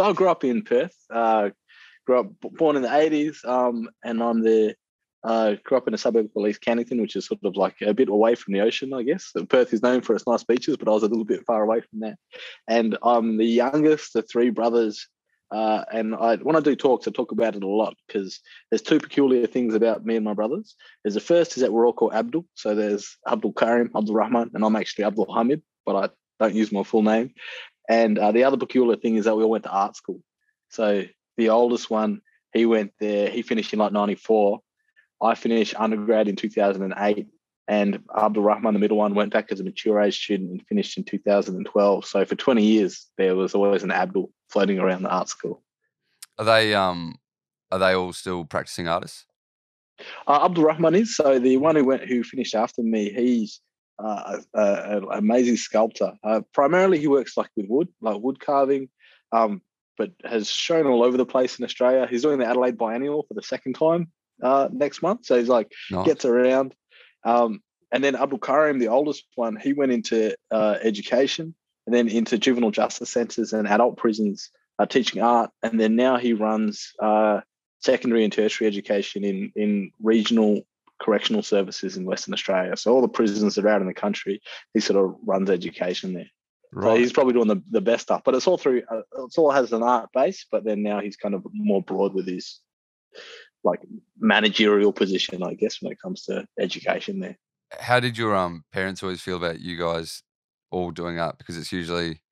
so I grew up in Perth. Uh, grew up born in the eighties, um, and I'm the uh, grew up in a suburb called East Cannington, which is sort of like a bit away from the ocean, I guess. Perth is known for its nice beaches, but I was a little bit far away from that. And I'm the youngest of three brothers. Uh, and I, when I do talks, I talk about it a lot because there's two peculiar things about me and my brothers. There's the first is that we're all called Abdul. So there's Abdul Karim, Abdul Rahman, and I'm actually Abdul Hamid, but I don't use my full name. And uh, the other peculiar thing is that we all went to art school. So the oldest one, he went there, he finished in like 94 I finished undergrad in 2008, and Abdul Rahman, the middle one, went back as a mature age student and finished in 2012. So for 20 years, there was always an Abdul floating around the art school. Are they um are they all still practicing artists? Uh, Abdul Rahman is so the one who went who finished after me. He's uh, an amazing sculptor. Uh, primarily, he works like with wood, like wood carving, um, but has shown all over the place in Australia. He's doing the Adelaide Biennial for the second time uh, next month. So he's like nice. gets around. Um, and then Abdul Karim, the oldest one, he went into uh, education and then into juvenile justice centres and adult prisons, uh, teaching art. And then now he runs uh, secondary and tertiary education in in regional correctional services in Western Australia. So all the prisons that are out in the country, he sort of runs education there. Right. So he's probably doing the, the best stuff, but it's all through. Uh, it's all has an art base, but then now he's kind of more broad with his like managerial position, I guess, when it comes to education there. How did your um parents always feel about you guys all doing art? Because it's usually,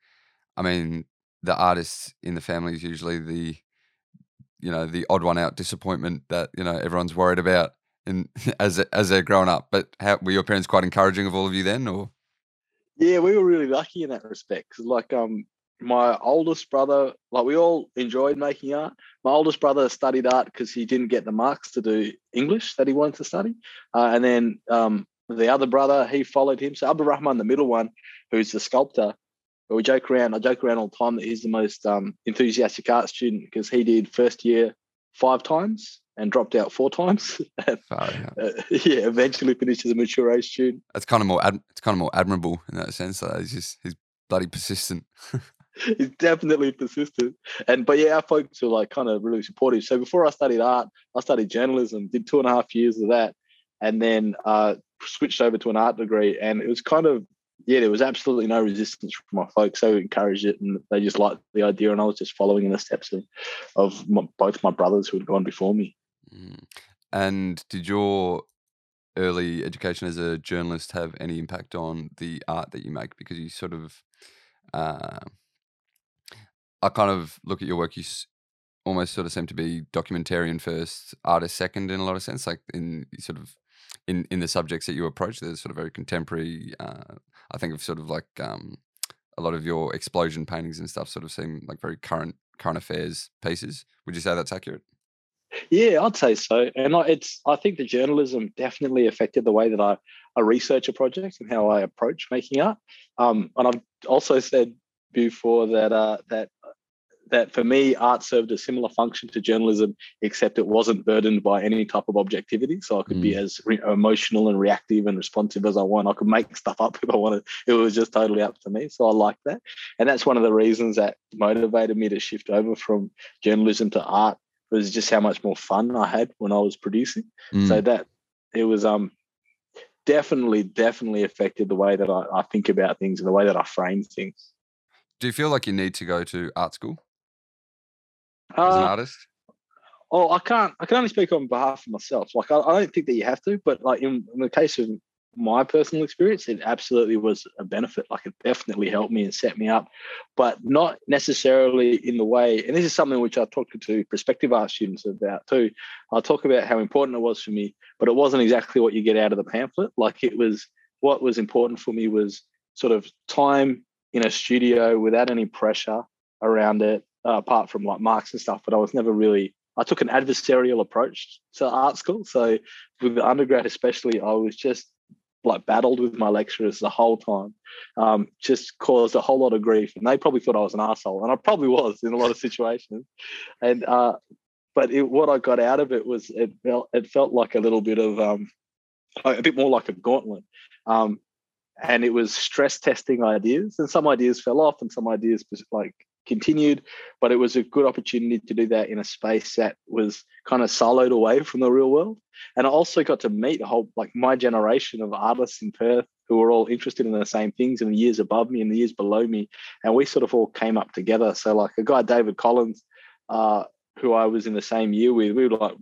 I mean, the artists in the family is usually the, you know, the odd one out disappointment that you know everyone's worried about in as as they're growing up. But how were your parents quite encouraging of all of you then, or? Yeah, we were really lucky in that respect. Like um, my oldest brother, like we all enjoyed making art. My oldest brother studied art because he didn't get the marks to do English that he wanted to study. Uh, and then um, the other brother, he followed him. So Abdul Rahman, the middle one, who's the sculptor, we joke around, I joke around all the time that he's the most um, enthusiastic art student because he did first year five times and dropped out four times. and, uh, yeah, eventually finished as a mature age student. It's kind of more, ad- it's kind of more admirable in that sense. Though. He's just, he's bloody persistent. he's definitely persistent. And but yeah, our folks were like kind of really supportive. So before I studied art, I studied journalism, did two and a half years of that, and then uh, switched over to an art degree. And it was kind of yeah, there was absolutely no resistance from my folks. They encouraged it, and they just liked the idea. And I was just following in the steps of of my, both my brothers who had gone before me. Mm. And did your early education as a journalist have any impact on the art that you make? Because you sort of uh, I kind of look at your work. You almost sort of seem to be documentarian first, artist second in a lot of sense. Like in sort of in in the subjects that you approach, there's sort of very contemporary. Uh, I think of sort of like um, a lot of your explosion paintings and stuff sort of seem like very current current affairs pieces. Would you say that's accurate? Yeah, I'd say so. And I, it's I think the journalism definitely affected the way that I, I research a project and how I approach making art. Um, and I've also said before that uh, that that for me, art served a similar function to journalism, except it wasn't burdened by any type of objectivity. So I could mm. be as re- emotional and reactive and responsive as I want. I could make stuff up if I wanted. It was just totally up to me. So I like that. And that's one of the reasons that motivated me to shift over from journalism to art was just how much more fun I had when I was producing. Mm. So that it was um definitely, definitely affected the way that I, I think about things and the way that I frame things. Do you feel like you need to go to art school? as an uh, artist? Oh, I can't. I can only speak on behalf of myself. Like, I, I don't think that you have to, but like in, in, the case of my personal experience, it absolutely was a benefit. Like, it definitely helped me and set me up, but not necessarily in the way. And this is something which I talked to prospective art students about too. I'll talk about how important it was for me, but it wasn't exactly what you get out of the pamphlet. Like, it was what was important for me was sort of time in a studio without any pressure around it uh, apart from like marks and stuff. But I was never really. I took an adversarial approach to art school. So with the undergrad, especially, I was just like battled with my lecturers the whole time. Um, just caused a whole lot of grief, and they probably thought I was an asshole, and I probably was in a lot of situations. And uh, but it, what I got out of it was it felt it felt like a little bit of um, a bit more like a gauntlet. Um, and it was stress testing ideas, and some ideas fell off, and some ideas like continued, but it was a good opportunity to do that in a space that was kind of siloed away from the real world. And I also got to meet a whole like my generation of artists in Perth who were all interested in the same things in the years above me and the years below me. And we sort of all came up together. So like a guy, David Collins, uh, who I was in the same year with, we were like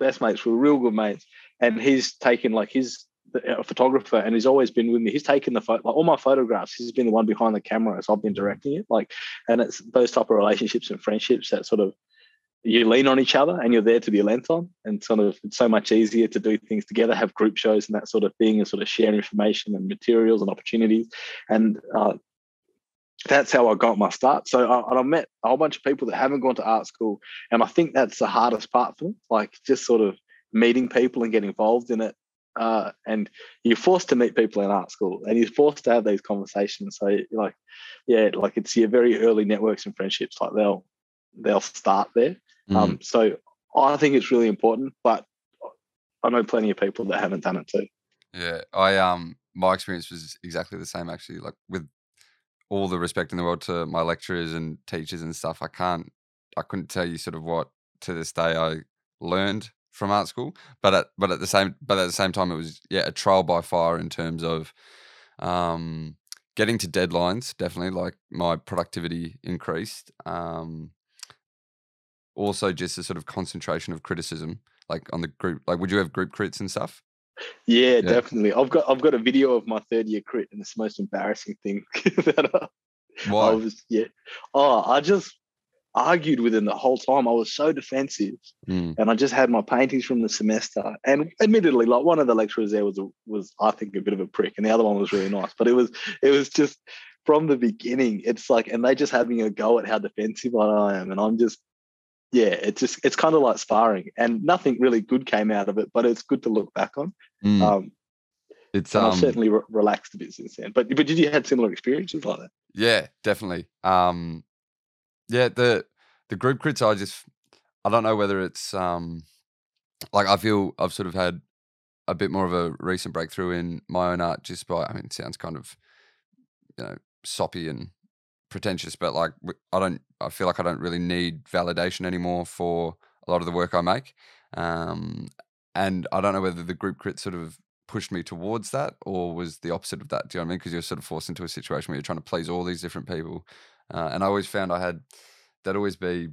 best mates, we were real good mates. And he's taken like his a photographer and he's always been with me. He's taken the photo, like all my photographs. He's been the one behind the camera as I've been directing it. Like, and it's those type of relationships and friendships that sort of you lean on each other and you're there to be lent on and sort of it's so much easier to do things together have group shows and that sort of thing and sort of share information and materials and opportunities and uh, that's how I got my start. So I, I met a whole bunch of people that haven't gone to art school, and I think that's the hardest part for them. Like just sort of meeting people and getting involved in it. Uh, and you're forced to meet people in art school, and you're forced to have these conversations. So like, yeah, like it's your very early networks and friendships. Like they'll they'll start there. Mm. Um, so I think it's really important, but I know plenty of people that haven't done it too. Yeah, I um my experience was exactly the same actually. Like with all the respect in the world to my lecturers and teachers and stuff, I can't I couldn't tell you sort of what to this day I learned from art school. But at but at the same but at the same time it was yeah, a trial by fire in terms of um getting to deadlines, definitely like my productivity increased. Um also just a sort of concentration of criticism, like on the group. Like, would you have group crits and stuff? Yeah, yeah, definitely. I've got I've got a video of my third year crit, and it's the most embarrassing thing that I, Why? I was. Yeah. Oh, I just argued with him the whole time. I was so defensive, mm. and I just had my paintings from the semester. And admittedly, like one of the lecturers there was was I think a bit of a prick, and the other one was really nice. But it was it was just from the beginning. It's like, and they just having a go at how defensive I am, and I'm just yeah, it's just it's kind of like sparring, and nothing really good came out of it, but it's good to look back on. Mm. Um, it's um, I've certainly re- relaxed a bit since then. But but did you had similar experiences like that? Yeah, definitely. Um, yeah, the the group crits, I just I don't know whether it's um, like I feel I've sort of had a bit more of a recent breakthrough in my own art just by I mean, it sounds kind of you know soppy and pretentious, but like I don't, I feel like I don't really need validation anymore for a lot of the work I make. Um, and I don't know whether the group crit sort of pushed me towards that or was the opposite of that. Do you know what I mean? Because you're sort of forced into a situation where you're trying to please all these different people. Uh, and I always found I had that always be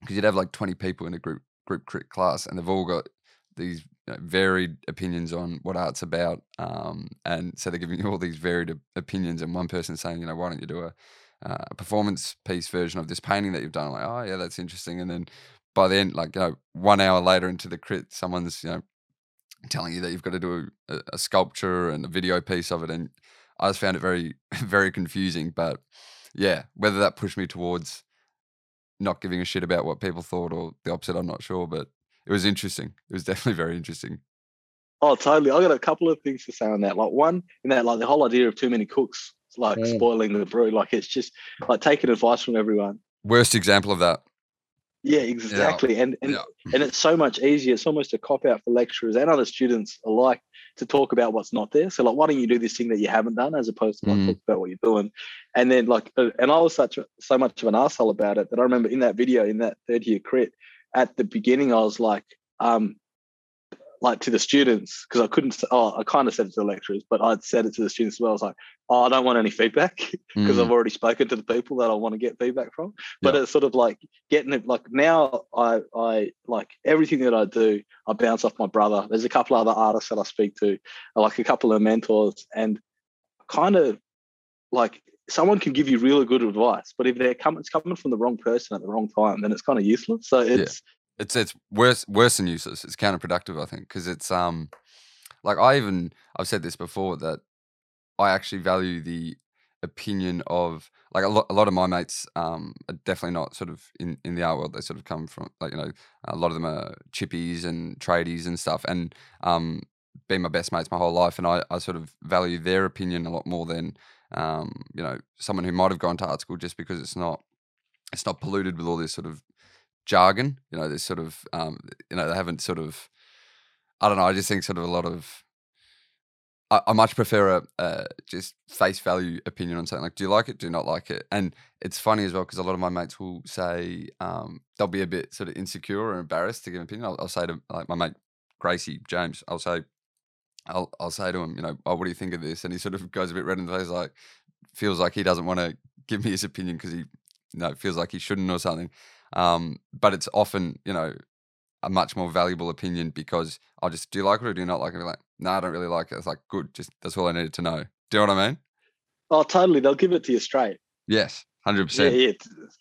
because you'd have like 20 people in a group group crit class and they've all got these you know, varied opinions on what art's about. Um, and so they're giving you all these varied opinions and one person saying, you know, why don't you do a uh, a performance piece version of this painting that you've done. Like, oh yeah, that's interesting. And then by the end, like you know, one hour later into the crit, someone's you know telling you that you've got to do a, a sculpture and a video piece of it, and I just found it very very confusing. But yeah, whether that pushed me towards not giving a shit about what people thought or the opposite, I'm not sure. But it was interesting. It was definitely very interesting. Oh, totally. I got a couple of things to say on that. Like one, in that, like the whole idea of too many cooks like mm. spoiling the brew. Like it's just like taking advice from everyone. Worst example of that. Yeah, exactly. Yeah. And and, yeah. and it's so much easier. It's almost a cop out for lecturers and other students alike to talk about what's not there. So like, why don't you do this thing that you haven't done as opposed to like mm. talk about what you're doing? And then like, uh, and I was such so much of an asshole about it that I remember in that video in that third year crit at the beginning I was like, um, like to the students because I couldn't. Oh, I kind of said it to the lecturers, but I'd said it to the students as well. I was like, oh, I don't want any feedback because mm. I've already spoken to the people that I want to get feedback from. But it's sort of like getting it. Like now, I I like everything that I do. I bounce off my brother. There's a couple other artists that I speak to, like a couple of mentors, and kind of like someone can give you really good advice, but if they're coming, it's coming from the wrong person at the wrong time, then it's kind of useless. So it's it's it's worse worse than useless. It's counterproductive, I think, because it's um like I even I've said this before that I actually value the opinion of like a lot, a lot of my mates um are definitely not sort of in in the art world they sort of come from like you know a lot of them are chippies and tradies and stuff and um been my best mates my whole life and I, I sort of value their opinion a lot more than um you know someone who might have gone to art school just because it's not it's not polluted with all this sort of jargon. You know, there's sort of, um, you know, they haven't sort of, I don't know. I just think sort of a lot of I, I much prefer a, just face value opinion on something. Like, do you like it? Do you not like it? And it's funny as well because a lot of my mates will say um, they'll be a bit sort of insecure or embarrassed to give an opinion. I'll, I'll say to like my mate Gracie James, I'll say, I'll I'll say to him, you know, oh, what do you think of this? And he sort of goes a bit red in the face, like feels like he doesn't want to give me his opinion because he, you know, feels like he shouldn't or something. Um, but it's often, you know, a much more valuable opinion because I'll just do you like it or do you not like it? Be Like, no, I don't really like it. It's like good, just that's all I needed to know. Do you know what I mean? Oh, totally. They'll give it to you straight. Yes, 100%. yeah, t-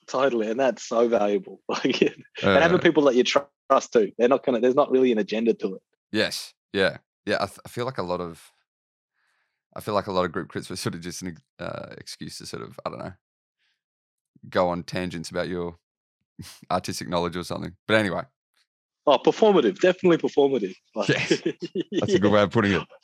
totally, and that's so valuable. Like, and Uh, having people that you trust too. They're not gonna. There's not really an agenda to it. Yes, yeah, yeah. I, th- I feel like a lot of, I feel like a lot of group crits were sort of just an uh, excuse to sort of I don't know, go on tangents about your artistic knowledge or something. But anyway, Oh, performative, definitely performative. Like, Yes, that's a good way of putting it.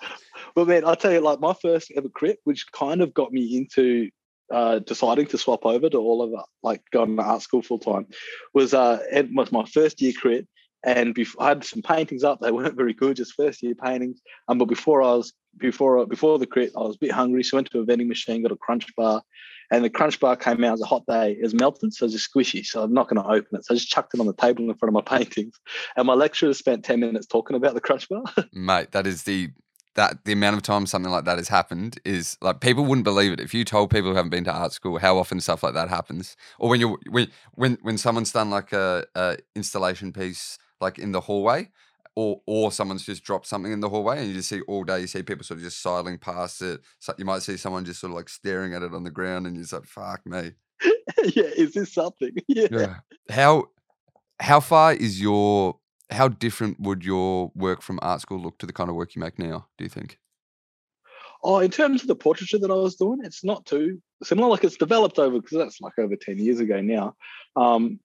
But man, I'll tell you, like my first ever crit, which kind of got me into uh, deciding to swap over to all of it, like going to art school full time, was uh, it was my first year crit, and bef- I had some paintings up. They weren't very good, just first year paintings. Um, but before I was before before the crit, I was a bit hungry, so I went to a vending machine, got a crunch bar, and the crunch bar came out. It was a hot day. It was melted, so it was just squishy. So I'm not going to open it. So I just chucked it on the table in front of my paintings. And my lecturer spent 10 minutes talking about the crunch bar. mate. That is the that the amount of time something like that has happened is like people wouldn't believe it if you told people who haven't been to art school how often stuff like that happens, or when you when when when someone's done like a, a installation piece like in the hallway. Or, or someone's just dropped something in the hallway and you just see all day you see people sort of just sidling past it so you might see someone just sort of like staring at it on the ground and you're just like fuck me yeah, is this something? Yeah. yeah how how far is your how different would your work from art school look to the kind of work you make now do you think Oh, in terms of the portraiture that I was doing, it's not too similar. Like it's developed over because that's like over 10 years ago now. Um,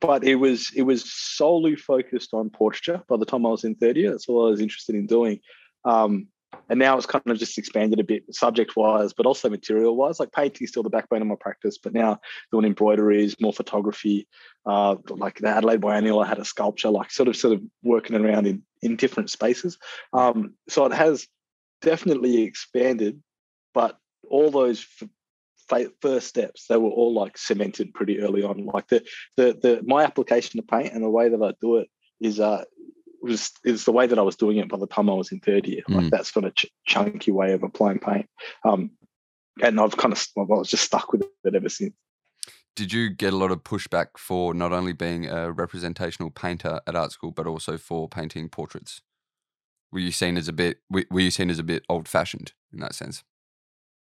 but it was it was solely focused on portraiture by the time I was in third year. That's all I was interested in doing. Um, and now it's kind of just expanded a bit subject wise, but also material wise. Like painting is still the backbone of my practice, but now doing embroideries, more photography. Uh, like the Adelaide Biennial, I had a sculpture, like sort of sort of working around in in different spaces. Um, so it has definitely expanded, but all those first steps they were all like cemented pretty early on. Like the the the my application to paint and the way that I do it is uh was is the way that I was doing it by the time I was in third year. Like Mm. that sort of ch- chunky way of applying paint. Um, and I've kind of I was just stuck with it ever since. did you get a lot of pushback for not only being a representational painter at art school but also for painting portraits were you seen as a bit were were you seen as a bit old fashioned in that sense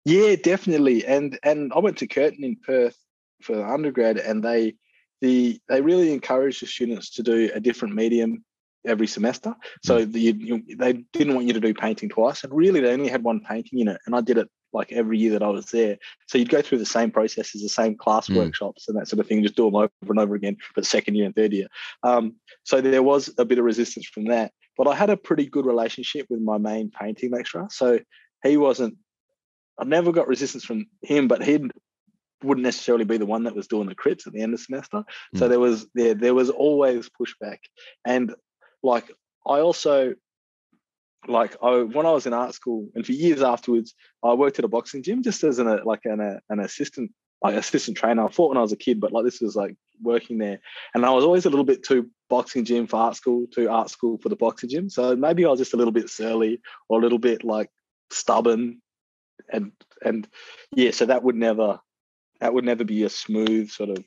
Yeah, definitely. And and I went to Curtin in Perth for undergrad, and they the they really encouraged the students to do a different medium every semester. So the, you, you, they didn't want you to do painting twice, and really they only had one painting in it, and I did it like every year that I was there. So you'd go through the same processes, the same class Mm. workshops, and that sort of thing, just do them over and over again, but second year and third year. Um, so there was a bit of resistance from that, but I had a pretty good relationship with my main painting lecturer. So he wasn't I never got resistance from him, but he wouldn't necessarily be the one that was doing the crits at the end of the semester. So Mm. there was there there was always pushback, and like I also like I when I was in art school and for years afterwards, I worked at a boxing gym just as an a, like an a, an assistant like assistant trainer. I fought when I was a kid, but like this was like working there, and I was always a little bit too boxing gym for art school, too art school for the boxing gym. So maybe I was just a little bit surly or a little bit like stubborn and and yeah, so that would never that would never be a smooth sort of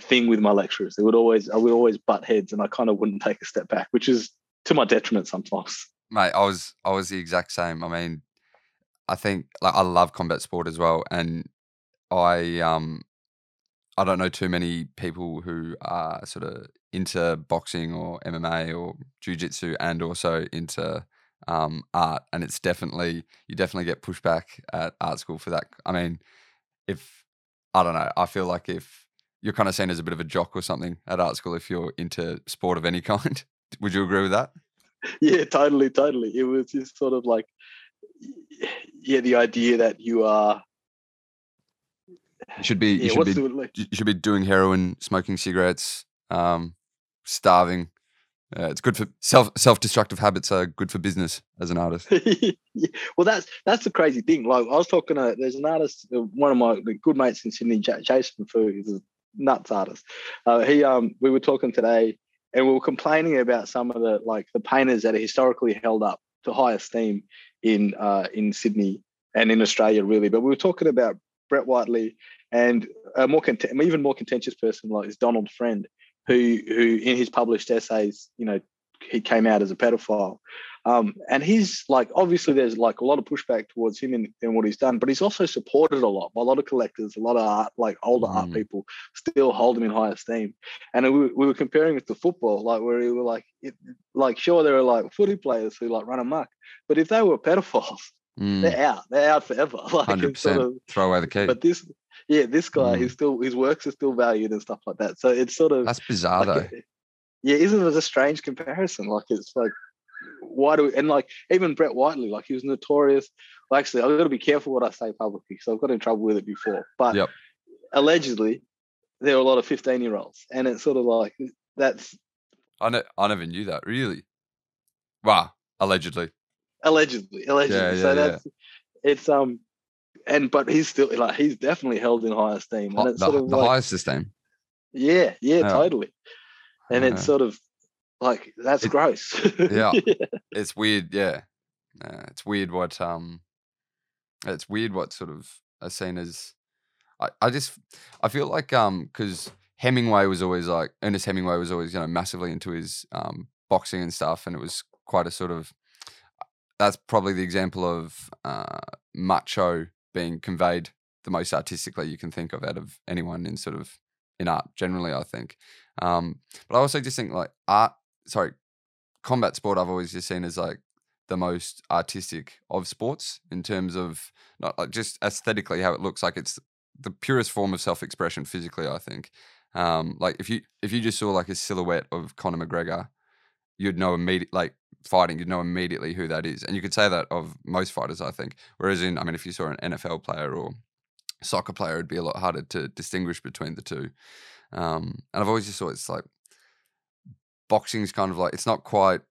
thing with my lecturers. They would always I would always butt heads, and I kind of wouldn't take a step back, which is to my detriment sometimes. mate i was i was the exact same i mean i think like i love combat sport as well and i um i don't know too many people who are sort of into boxing or mma or jiu-jitsu and also into um art and it's definitely you definitely get pushback at art school for that i mean if i don't know i feel like if you're kind of seen as a bit of a jock or something at art school if you're into sport of any kind would you agree with that yeah, totally, totally. It was just sort of like yeah, the idea that you are you should be you yeah, should be like you should be doing heroin, smoking cigarettes, um, starving, Yeah, it's good for self self destructive habits are good for business as an artist. well, that's that's the crazy thing. Like I was talking to, there's an artist, uh, one of my good mates in Sydney, Jason Fu, he's a nuts artist. Uh, he um, we were talking today, and we were complaining about some of the like the painters that are historically held up to high esteem in uh, in Sydney and in Australia, really. But we were talking about Brett Whiteley and a more cont- even more contentious person like is Donald Friend, who who in his published essays, you know, he came out as a pedophile. Um, and he's like, obviously, there's like a lot of pushback towards him in, in what he's done, but he's also supported a lot by a lot of collectors, a lot of art, like older mm. art people still hold him in high esteem. And we, we were comparing it to football, like where we were like, it, like sure, there are like footy players who like run amok, but if they were pedophiles, mm. they're out, they're out forever. Like, 100%. Sort of, throw away the key. But this, yeah, this guy, mm. he's still his works are still valued and stuff like that. So it's sort of that's bizarre like, though. Yeah, isn't it a strange comparison? Like it's like why do we, and like even Brett Whiteley, like he was notorious. Well, actually, I've got to be careful what I say publicly because I've got in trouble with it before. But yep. allegedly, there were a lot of 15 year olds, and it's sort of like that's. I ne- I never knew that. Really? Wow. Allegedly. Allegedly, allegedly. Yeah, yeah, so that's yeah. it's um, and but he's still like he's definitely held in high esteem, and it's the, sort of the like, highest esteem. Yeah, yeah, totally. And it's sort of like that's it, gross. yeah. It's weird, yeah. Uh, it's weird what um it's weird what sort of are seen as I, I just I feel like um because Hemingway was always like Ernest Hemingway was always, you know, massively into his um boxing and stuff and it was quite a sort of that's probably the example of uh macho being conveyed the most artistically you can think of out of anyone in sort of in art generally i think. Um but i also just think like art sorry, combat sport I've always just seen as like the most artistic of sports in terms of not like just aesthetically how it looks like it's the purest form of self-expression physically I think. Um like if you if you just saw like a silhouette of Conor McGregor you'd know immediately like fighting you'd know immediately who that is and you could say that of most fighters I think whereas in I mean if you saw an NFL player or soccer player it'd be a lot harder to distinguish between the two um and I've always just thought it's like boxing's kind of like it's not quite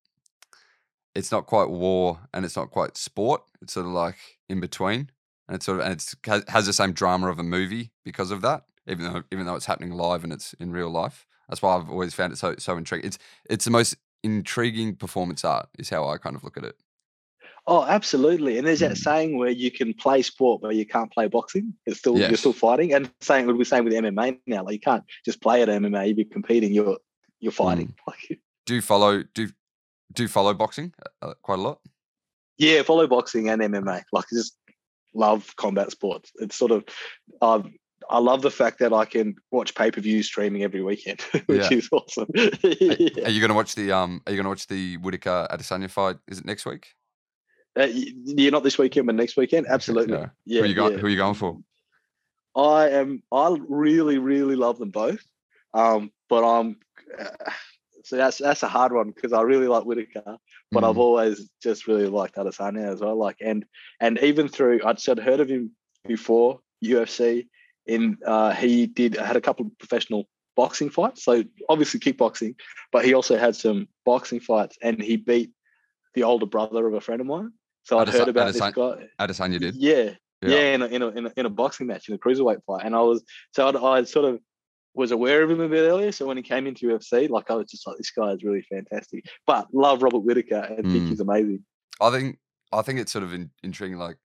it's not quite war and it's not quite sport. It's sort of like in between, and it's sort of and it's has the same drama of a movie because of that. Even though even though it's happening live and it's in real life, that's why I've always found it so so intriguing. It's it's the most intriguing performance art is how I kind of look at it. Oh, absolutely. And there's that mm. saying where you can play sport, but you can't play boxing. It's still yes. you're still fighting. And saying would be saying with MMA now, like you can't just play at MMA. You be competing. You're you're fighting. Mm. do you follow do do you follow boxing uh, uh, quite a lot? Yeah, follow boxing and MMA. Like, I just love combat sports. It's sort of, um, I love the fact that I can watch pay per view streaming every weekend, which yeah. is awesome. yeah. Are you going to watch the um? Are you going to watch the Whittaker Adesanya fight? Is it next week? Uh, you're not this weekend, but next weekend. Absolutely. Yeah. yeah who are you going? Who are you going for? I am. I really, really love them both. Um, but I'm. Uh, so that's that's a hard one because I really like Whittaker, but mm. I've always just really liked Adesanya as well. Like and and even through I'd of heard of him before UFC. In uh, he did had a couple of professional boxing fights, so obviously kickboxing, but he also had some boxing fights, and he beat the older brother of a friend of mine. So I'd heard about Adesanya, this guy. Adesanya did. Yeah, yeah, yeah in, a, in, a, in, a, in a boxing match in a cruiserweight fight, and I was so I'd, I sort of was aware of him a bit earlier. So when he came into UFC, like I was just like, this guy is really fantastic. But love Robert Whittaker and mm. think he's amazing. I think I think it's sort of in, intriguing. Like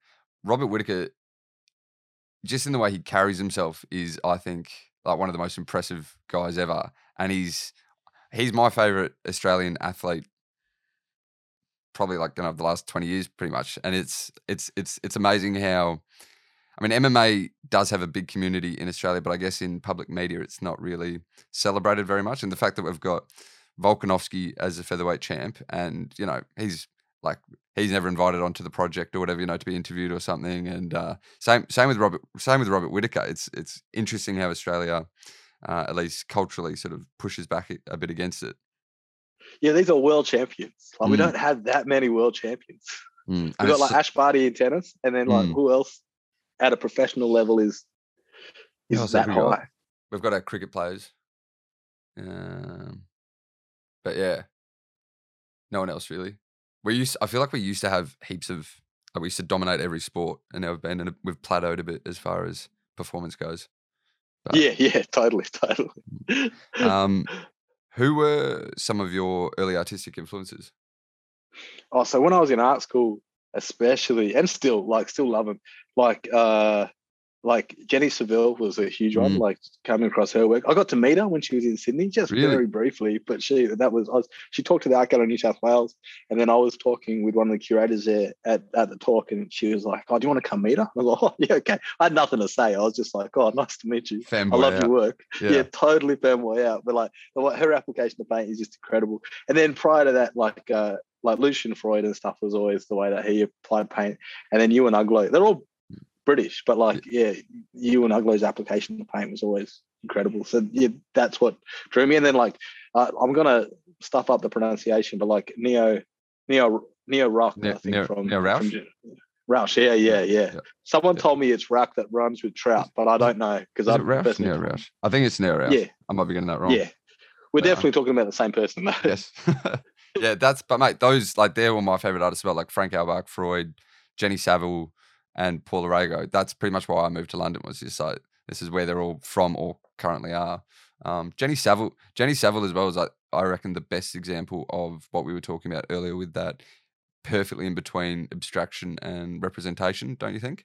Robert Whittaker, just in the way he carries himself, is I think like one of the most impressive guys ever. And he's he's my favorite Australian athlete. Probably like you know the last twenty years, pretty much, and it's it's it's it's amazing how I mean, MMA does have a big community in Australia, but I guess in public media, it's not really celebrated very much. And the fact that we've got Volkanovski as a featherweight champ, and you know, he's like he's never invited onto the project or whatever, you know, to be interviewed or something. And uh, same same with Robert same with Robert Whittaker. It's it's interesting how Australia, uh, at least culturally, sort of pushes back a bit against it. Yeah, these are world champions. Like mm. we don't have that many world champions. Mm. We've got like Ash Barty in tennis, and then like mm. who else? at a professional level is is oh, that high. Got, we've got our cricket players, um, but yeah, No one else really. We used. I feel like we used to have heaps of. Like we used to dominate every sport, and now we've been and we've plateaued a bit as far as performance goes. But, yeah, yeah, totally, totally. um, who were some of your early artistic influences? Oh, so when I was in art school, especially, and still like still love them. Like uh, like Jenny Saville was a huge one. Mm. Like coming across her work, I got to meet her when she was in Sydney, just really? very briefly. But she that was, was she talked to the Art Gallery in New South Wales, and then I was talking with one of the curators there at, at the talk, and she was like, "Oh, do you want to come meet her?" I was like, "Oh, yeah, okay." I had nothing to say. I was just like, "Oh, nice to meet you. Fanboy I love out. your work." Yeah. Yeah. totally fanboy out. But like her application to paint is just incredible. And then prior to that, like. uh like Lucian Freud and stuff was always the way that he applied paint. And then Euan Uglow, they're all British, but like, yeah, Euan Uglow's application to paint was always incredible. So yeah, that's what drew me. And then like, uh, I'm gonna stuff up the pronunciation, but like Neo, Neo, Neo Rock, Ne- I think Neo- from Neo Rauch? from- Rauch, yeah, yeah, yeah. Yeah. Someone Yeah. told me it's Rock that rhymes with trout, but I don't know because I'm Roush? Neo Roush. I think it's Neo Roush. Yeah, I might be getting that wrong. yeah. We're Yeah. definitely talking about the same person though. Yes. yeah, that's but mate, those like they're all my favorite artists about like Frank Auerbach, Freud, Jenny Saville, and Paula Rego. That's pretty much why I moved to London. Was just like this is where they're all from or currently are. Um, Jenny Saville, Jenny Saville as well is like I reckon the best example of what we were talking about earlier with that perfectly in between abstraction and representation. Don't you think?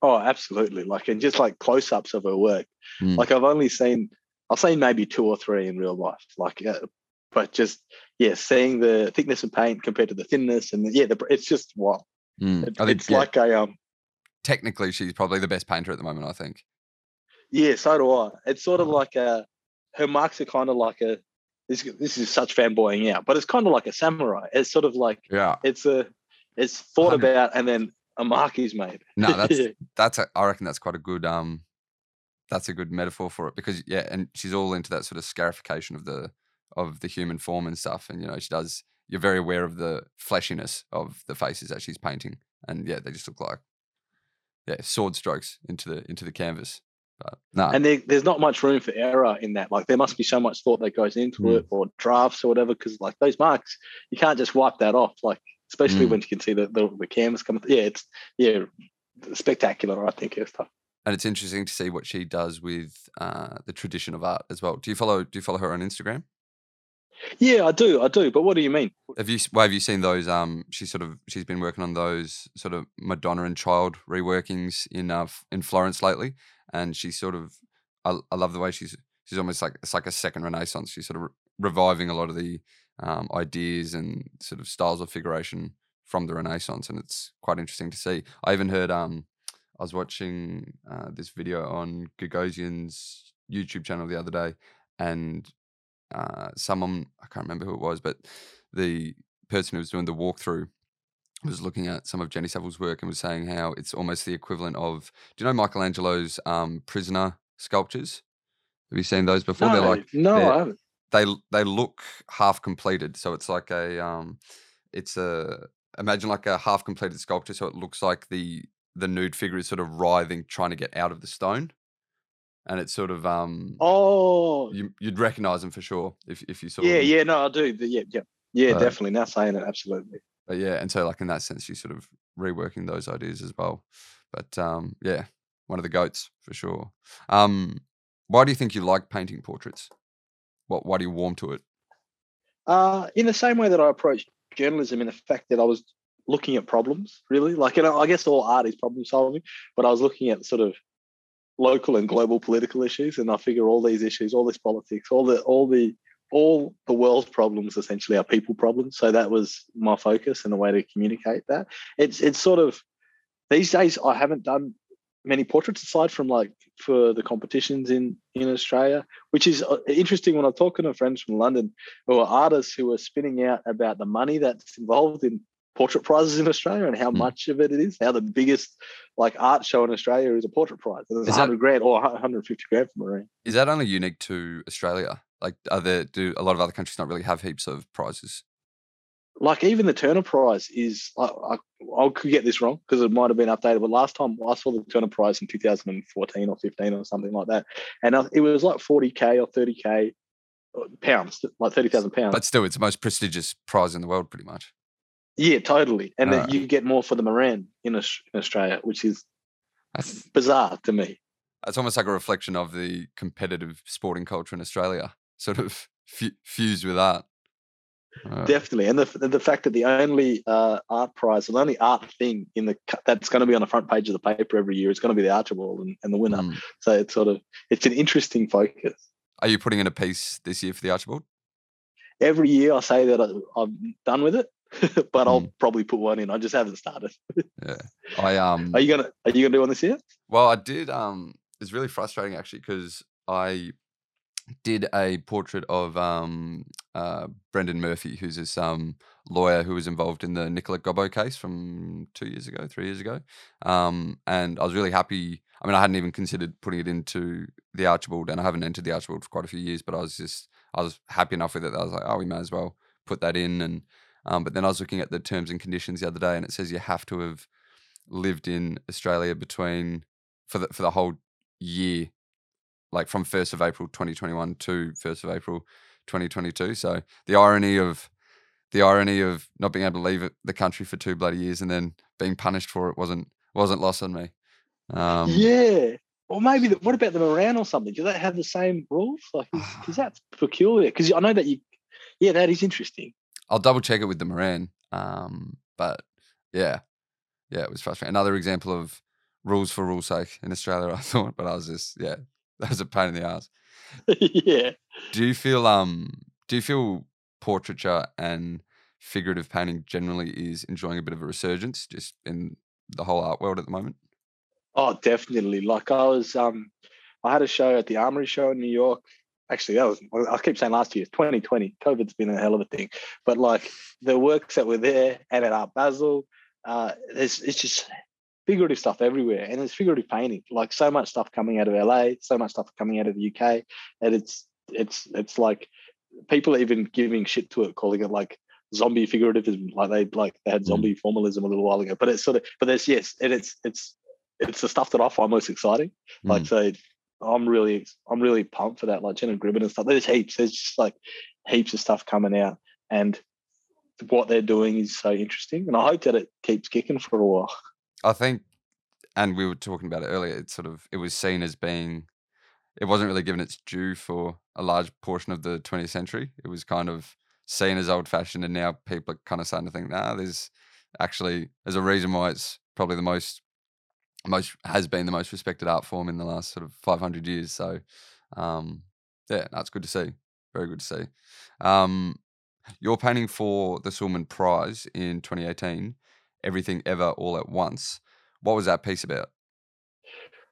Oh, absolutely. Like, and just like close ups of her work. Mm. Like, I've only seen, I've seen maybe two or three in real life. Like, uh, but just, yeah, seeing the thickness of paint compared to the thinness and the, yeah, the, it's just wow. Mm. It- it's yeah, like a, um, technically she's probably the best painter at the moment. I think. yeah, so do I. It's sort of like a, her marks are kind of like a, this, this is such fanboying out, but it's kind of like a samurai. It's sort of like, Yeah. it's a, it's thought 100. about and then a mark is made. No, that's Yeah. that's a, I reckon that's quite a good um that's a good metaphor for it because yeah, and she's all into that sort of scarification of the of the human form and stuff, and you know she does. You're very aware of the fleshiness of the faces that she's painting, and yeah, they just look like yeah sword strokes into the into the canvas. But no, and there, there's not much room for error in that. Like there must be so much thought that goes into Mm. it, or drafts or whatever. Because like those marks, you can't just wipe that off. Like especially Mm. when you can see the, the the canvas coming. Yeah, it's yeah, spectacular. I think her stuff. and it's interesting to see what she does with uh, the tradition of art as well. Do you follow Do you follow her on Instagram? Yeah, I do, I do. But what do you mean? Have you well, have you seen those? Um, she's sort of she's been working on those sort of Madonna and Child reworkings in uh in Florence lately, and she's sort of I, I love the way she's she's almost like it's like a second Renaissance. She's sort of re- reviving a lot of the um, ideas and sort of styles of figuration from the Renaissance, and it's quite interesting to see. I even heard um I was watching uh, this video on Gagosian's YouTube channel the other day, and uh, someone I can't remember who it was, but the person who was doing the walkthrough was looking at some of Jenny Saville's work and was saying how it's almost the equivalent of do you know Michelangelo's um, prisoner sculptures? Have you seen those before? no, They're like no, they're- I haven't. they they look half completed, so it's like a um, it's a imagine like a half completed sculpture, so it looks like the the nude figure is sort of writhing, trying to get out of the stone, and it's sort of um, Oh, you, you'd recognize them for sure if if you saw yeah, them. yeah. No, I do. Yeah, yeah, yeah. Uh, definitely. Now saying it, absolutely. But yeah, and so like in that sense, she's sort of reworking those ideas as well. But um, yeah, one of the goats for sure. Um, why do you think you like painting portraits? What why do you warm to it? Uh, in the same way that I approached journalism, in the fact that I was looking at problems, really. Like, you know, I guess all art is problem solving, but I was looking at sort of local and global political issues, and I figure all these issues, all this politics, all the all the all the world's problems essentially are people problems. So that was my focus and the way to communicate that. It's it's sort of these days I haven't done many portraits aside from like for the competitions in in Australia, which is uh, interesting when I'm talking to friends from London who are artists who are spinning out about the money that's involved in portrait prizes in Australia and how Mm. much of it it is. How the biggest like art show in Australia is a portrait prize. And it's 100 grand or 150 grand for Moran. Is that only unique to Australia? Like, are there do a lot of other countries not really have heaps of prizes? Like even the Turner Prize is, I, I, I could get this wrong because it might have been updated, but last time I saw the Turner Prize in 2014 or 15 or something like that, and it was like 40k or 30k pounds, like thirty thousand pounds. But still, it's the most prestigious prize in the world, pretty much. Yeah, totally. And Alright. you get more for the Moran in, in Australia, which is That's bizarre to me. it's almost like a reflection of the competitive sporting culture in Australia, sort of fu- fused with art. Uh, Definitely, and the the fact that the only uh, art prize, the only art thing in the that's going to be on the front page of the paper every year is going to be the Archibald and, and the winner. mm. So it's sort of it's an interesting focus. Are you putting in a piece this year for the Archibald? Every year I say that I, I'm done with it, but I'll Mm. probably put one in. I just haven't started. Yeah. I um. Are you gonna Are you gonna do one this year? Well, I did. Um, it's really frustrating actually because I did a portrait of um uh Brendan Murphy, who's this um lawyer who was involved in the Nicola Gobbo case from two years ago, three years ago. Um, and I was really happy. I mean, I hadn't even considered putting it into the Archibald, and I haven't entered the Archibald for quite a few years. But I was just, I was happy enough with it. That I was like, oh, we may as well put that in. And um, but then I was looking at the terms and conditions the other day, and it says you have to have lived in Australia between for the for the whole year, like from first of April 2021 to first of April 2022. So the irony of the irony of not being able to leave the country for two bloody years and then being punished for it wasn't wasn't lost on me. Um, yeah. Or maybe the, what about the Moran or something? Do they have the same rules? Like, because that's peculiar. Because I know that you, yeah, that is interesting. I'll double check it with the Moran. Um, but yeah, yeah, it was frustrating. Another example of rules for rules sake in Australia, I thought, but I was just yeah, that was a pain in the ass. yeah. Do you feel um do you feel portraiture and figurative painting generally is enjoying a bit of a resurgence just in the whole art world at the moment? Oh, definitely. Like I was, um, I had a show at the Armory Show in New York. Actually, that was I keep saying last year, 2020. COVID's been a hell of a thing. But like the works that were there and at Art Basel, uh, there's it's just figurative stuff everywhere, and it's figurative painting. Like so much stuff coming out of LA, so much stuff coming out of the UK, and it's it's it's like people are even giving shit to it, calling it like zombie figurativism. Like they like they had Mm. zombie formalism a little while ago. But it's sort of but there's yes, and it's it's it's the stuff that I find most exciting. Like Mm. so I'm really I'm really pumped for that. Like Jenna Gribbon and stuff. There's heaps. There's just like heaps of stuff coming out. And what they're doing is so interesting. And I hope that it keeps kicking for a while. I think and we were talking about it earlier, It sort of it was seen as being it wasn't really given its due for a large portion of the 20th century. It was kind of seen as old fashioned and now people are kind of starting to think, nah, there's actually there's a reason why it's probably the most most has been the most respected art form in the last sort of 500 years. So, um, yeah, that's good to see. Very good to see. Um, you're painting for the Sulman Prize in 2018, Everything Ever All at Once. What was that piece about?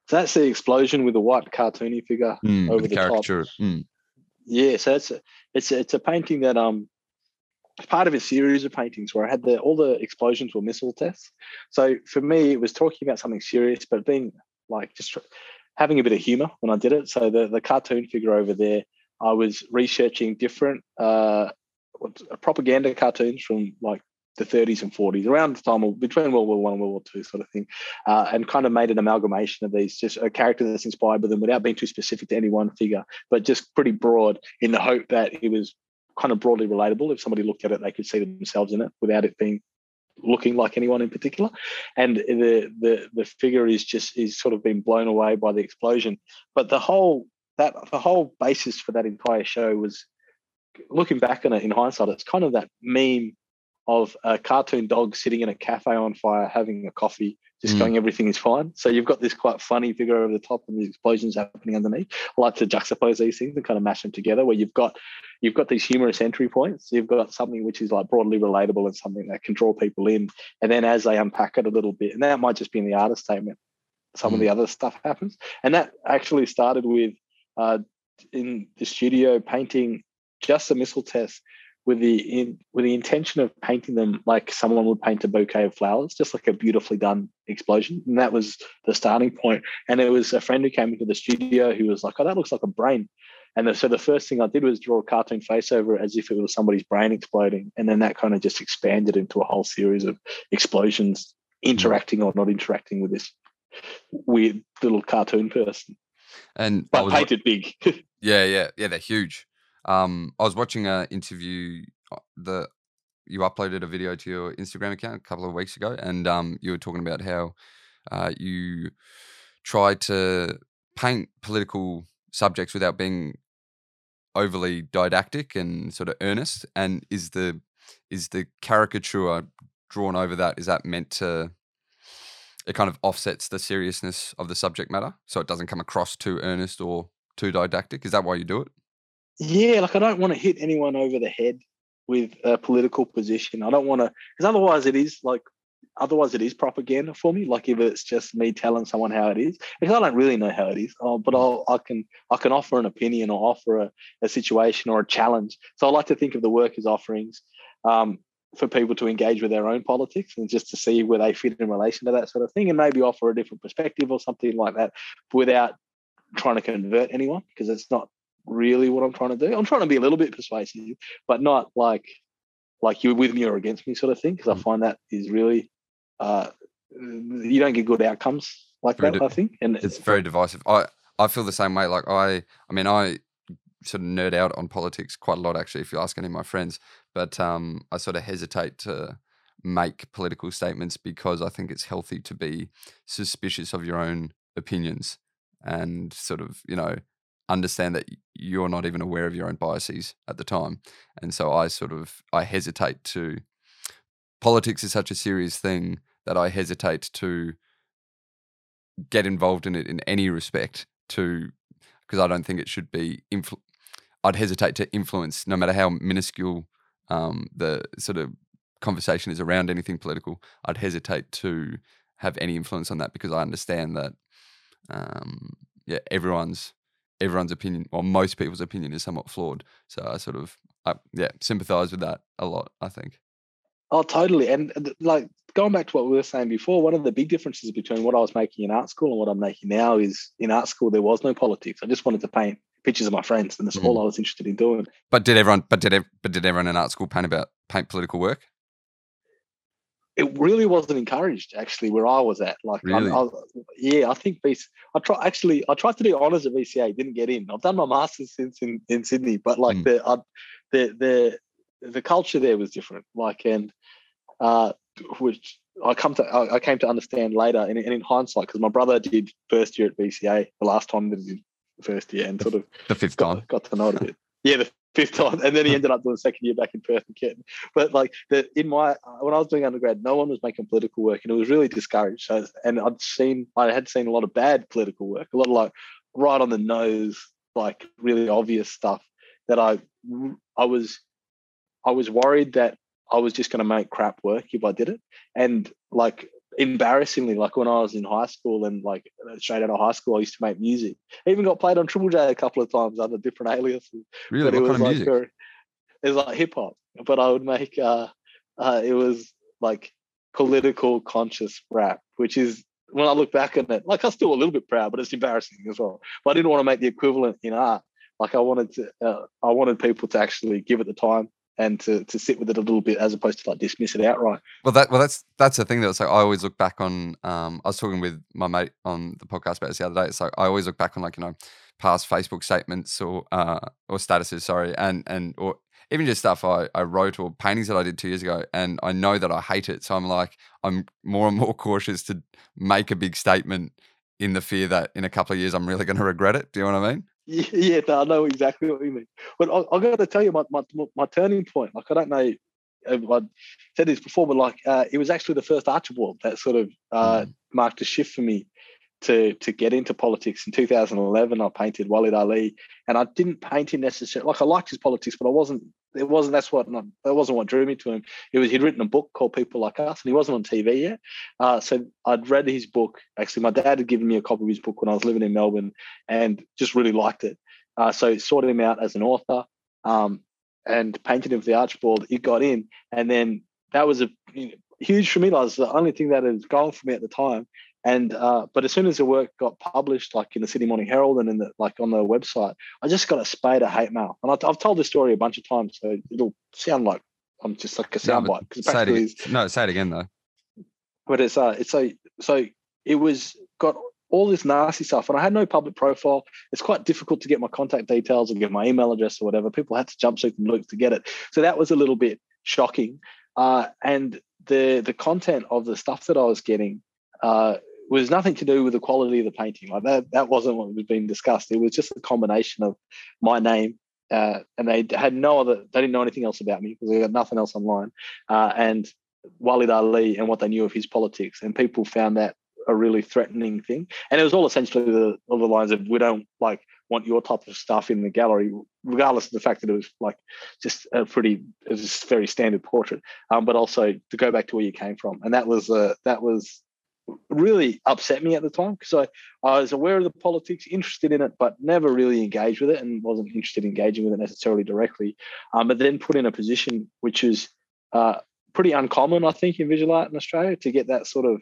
So that's the explosion with the white cartoony figure. Mm, Over with the top. Mm, Yeah, so it's a, it's a, it's a painting that um part of a series of paintings where I had the all the explosions were missile tests. So for me, it was talking about something serious, but being like just having a bit of humor when I did it. So the the cartoon figure over there, I was researching different uh propaganda cartoons from like the 30s and 40s, around the time between World War One and World War Two, sort of thing, uh, and kind of made an amalgamation of these, just a character that's inspired by them without being too specific to any one figure, but just pretty broad in the hope that it was kind of broadly relatable. If somebody looked at it, they could see themselves in it without it being looking like anyone in particular. And the the the figure is just is sort of been blown away by the explosion. But the whole that the whole basis for that entire show was looking back on it in hindsight, it's kind of that meme of a cartoon dog sitting in a cafe on fire having a coffee, just Mm. going everything is fine. So you've got this quite funny figure over the top and these explosions happening underneath. I like to juxtapose these things and kind of mash them together where you've got you've got these humorous entry points. You've got something which is like broadly relatable and something that can draw people in. And then as they unpack it a little bit, and that might just be in the artist statement, some of the other stuff happens. And that actually started with uh, in the studio painting just a missile test with the in with the intention of painting them like someone would paint a bouquet of flowers, just like a beautifully done explosion. And that was the starting point. And there was a friend who came into the studio who was like, "Oh, that looks like a brain." And the, so the first thing I did was draw a cartoon face over it as if it was somebody's brain exploding, and then that kind of just expanded into a whole series of explosions interacting or not interacting with this weird little cartoon person, And I but painted big. yeah, yeah, yeah, they're huge. Um, I was watching an interview. uh, The you uploaded a video to your Instagram account a couple of weeks ago, and um, you were talking about how uh, you try to paint political subjects without being overly didactic and sort of earnest. And is the is the caricature drawn over that? Is that meant to? It kind of offsets the seriousness of the subject matter, so it doesn't come across too earnest or too didactic. Is that why you do it? Yeah, like I don't want to hit anyone over the head with a political position. I don't want to, because otherwise it is like, otherwise it is propaganda for me. Like if it's just me telling someone how it is, because I don't really know how it is, oh, but I'll, I can I can offer an opinion or offer a, a situation or a challenge. So I like to think of the work as offerings um, for people to engage with their own politics and just to see where they fit in relation to that sort of thing, and maybe offer a different perspective or something like that, without trying to convert anyone because it's not really what I'm trying to do. I'm trying to be a little bit persuasive, but not like like you're with me or against me sort of thing. Because I Mm. find that is really uh, you don't get good outcomes like Very that. I think, and It's very divisive. I I feel the same way. Like I I mean I sort of nerd out on politics quite a lot actually. If you ask any of my friends, but um, I sort of hesitate to make political statements because I think it's healthy to be suspicious of your own opinions and sort of you know understand that you're not even aware of your own biases at the time. And so i sort of i hesitate to politics is such a serious thing that i hesitate to get involved in it in any respect to because i don't think it should be influ- i'd hesitate to influence no matter how minuscule um, the sort of conversation is around anything political i'd hesitate to have any influence on that because i understand that um, yeah everyone's everyone's opinion or most people's opinion is somewhat flawed so i sort of I, yeah sympathize with that a lot i think Oh, totally. And like going back to what we were saying before, one of the big differences between what I was making in art school and what I'm making now is in art school there was no politics. I just wanted to paint pictures of my friends, and that's all mm-hmm. I was interested in doing. but did everyone but did but did everyone in art school paint about paint political work It really wasn't encouraged actually where I was at. Like, Really? I, yeah, I think BC, I try actually I tried to do honors at VCA, didn't get in. I've done my masters since in, in Sydney, but like Mm. the I, the the the culture there was different. Like, and uh, which I come to I, I came to understand later, and, and in hindsight, because my brother did first year at VCA the last time that he did first year, and sort of the fifth time got, got to know it a bit. Yeah, the fifth time, and then he ended up doing second year back in Perth and Kettering. But like in my when I was doing undergrad, no one was making political work, and it was really discouraged. So, and I'd seen I had seen a lot of bad political work, a lot of like right on the nose, like really obvious stuff that I I was I was worried that I was just going to make crap work if I did it, and like embarrassingly, like when I was in high school and like straight out of high school, I used to make music. I even got played on Triple J a couple of times under different aliases. really but it what was kind of like music very- it was like hip hop, but I would make uh, uh, it was like political conscious rap, which is when I look back on it, like I'm still a little bit proud, but it's embarrassing as well. But I didn't want to make the equivalent in art. Like I wanted to, uh, I wanted people to actually give it the time and to to sit with it a little bit, as opposed to like dismiss it outright. Well, that well, that's that's the thing that like I always look back on. Um, I was talking with my mate on the podcast about this the other day. Like I always look back on like you know past Facebook statements or uh, or statuses, sorry, and and or even just stuff I, I wrote or paintings that I did two years ago, and I know that I hate it. So I'm like I'm more and more cautious to make a big statement in the fear that in a couple of years I'm really going to regret it. Do you know what I mean? Yeah, yeah, no, I know exactly what you mean. But I, I got to tell you, my, my my turning point. Like I don't know, if I said this before, but like uh, it was actually the first Archibald that sort of uh, Mm. marked a shift for me to to get into politics. In 2011, I painted Waleed Aly, and I didn't paint him necessarily. Like I liked his politics, but I wasn't. It wasn't. That's what. That wasn't what drew me to him. It was he'd written a book called People Like Us, and he wasn't on TV yet. Uh, so I'd read his book. Actually, my dad had given me a copy of his book when I was living in Melbourne, and just really liked it. Uh, so sought him out as an author, um, and painted him for the Archibald. It got in, and then that was a you know, huge for me. That was the only thing that had gone for me at the time. And uh, but as soon as the work got published, like in the Sydney Morning Herald and in the like on the website, I just got a spade of hate mail. And I, I've told this story a bunch of times, so it'll sound like I'm just like a soundbite because say it. No, say it again though. but it's uh it's a so it was got all this nasty stuff. And I had no public profile. It's quite difficult to get my contact details and get my email address or whatever. People had to jump through some loops to get it. So that was a little bit shocking. Uh, and the the content of the stuff that I was getting uh, was nothing to do with the quality of the painting. Like that, that wasn't what was being discussed. It was just a combination of my name, uh, and they had no other. They didn't know anything else about me because they got nothing else online, uh, and Waleed Aly and what they knew of his politics, and people found that a really threatening thing. And it was all essentially the, all the lines of we don't like want your type of stuff in the gallery, regardless of the fact that it was like just a pretty, it was very standard portrait. Um, but also to go back to where you came from, and that was uh, that was really upset me at the time because I, I was aware of the politics, interested in it, but never really engaged with it and wasn't interested in engaging with it necessarily directly. Um, but then put in a position which is uh, pretty uncommon, I think, in visual art in Australia to get that sort of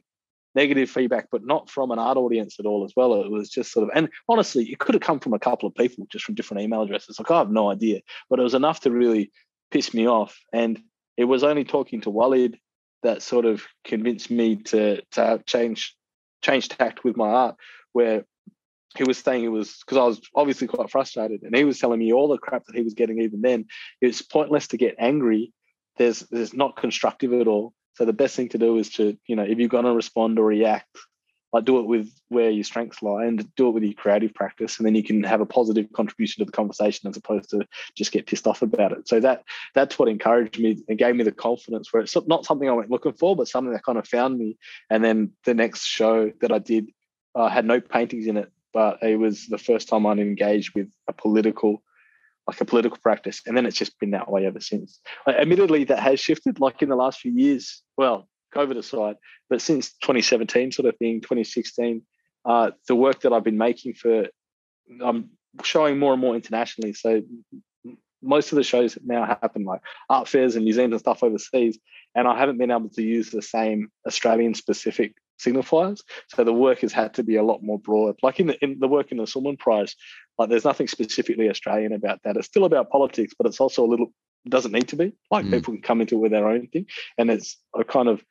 negative feedback, but not from an art audience at all as well. It was just sort of, and honestly, it could have come from a couple of people just from different email addresses. Like I have no idea, but it was enough to really piss me off. And it was only talking to Waleed that sort of convinced me to to change change tact with my art, where he was saying it was because I was obviously quite frustrated, and he was telling me all the crap that he was getting even then. It's pointless to get angry. There's there's not constructive at all so the best thing to do is to, you know, if you're going to respond or react, like do it with where your strengths lie and do it with your creative practice and then you can have a positive contribution to the conversation as opposed to just get pissed off about it so that that's what encouraged me and gave me the confidence where it's not something i went looking for but something that kind of found me and then the next show that i did uh, had no paintings in it but it was the first time i'd engaged with a political like a political practice. And then it's just been that way ever since. admittedly, that has shifted like in the last few years. Well, COVID aside, but since 2017, sort of thing, 2016, uh, the work that I've been making for, I'm showing more and more internationally. So most of the shows now happen like art fairs and museums and stuff overseas. And I haven't been able to use the same Australian specific signifiers. So the work has had to be a lot more broad. Like in the, in the work in the Sulman Prize, like there's nothing specifically Australian about that. It's still about politics, but it's also a little doesn't need to be. Like mm. people can come into it with their own thing. And it's a kind of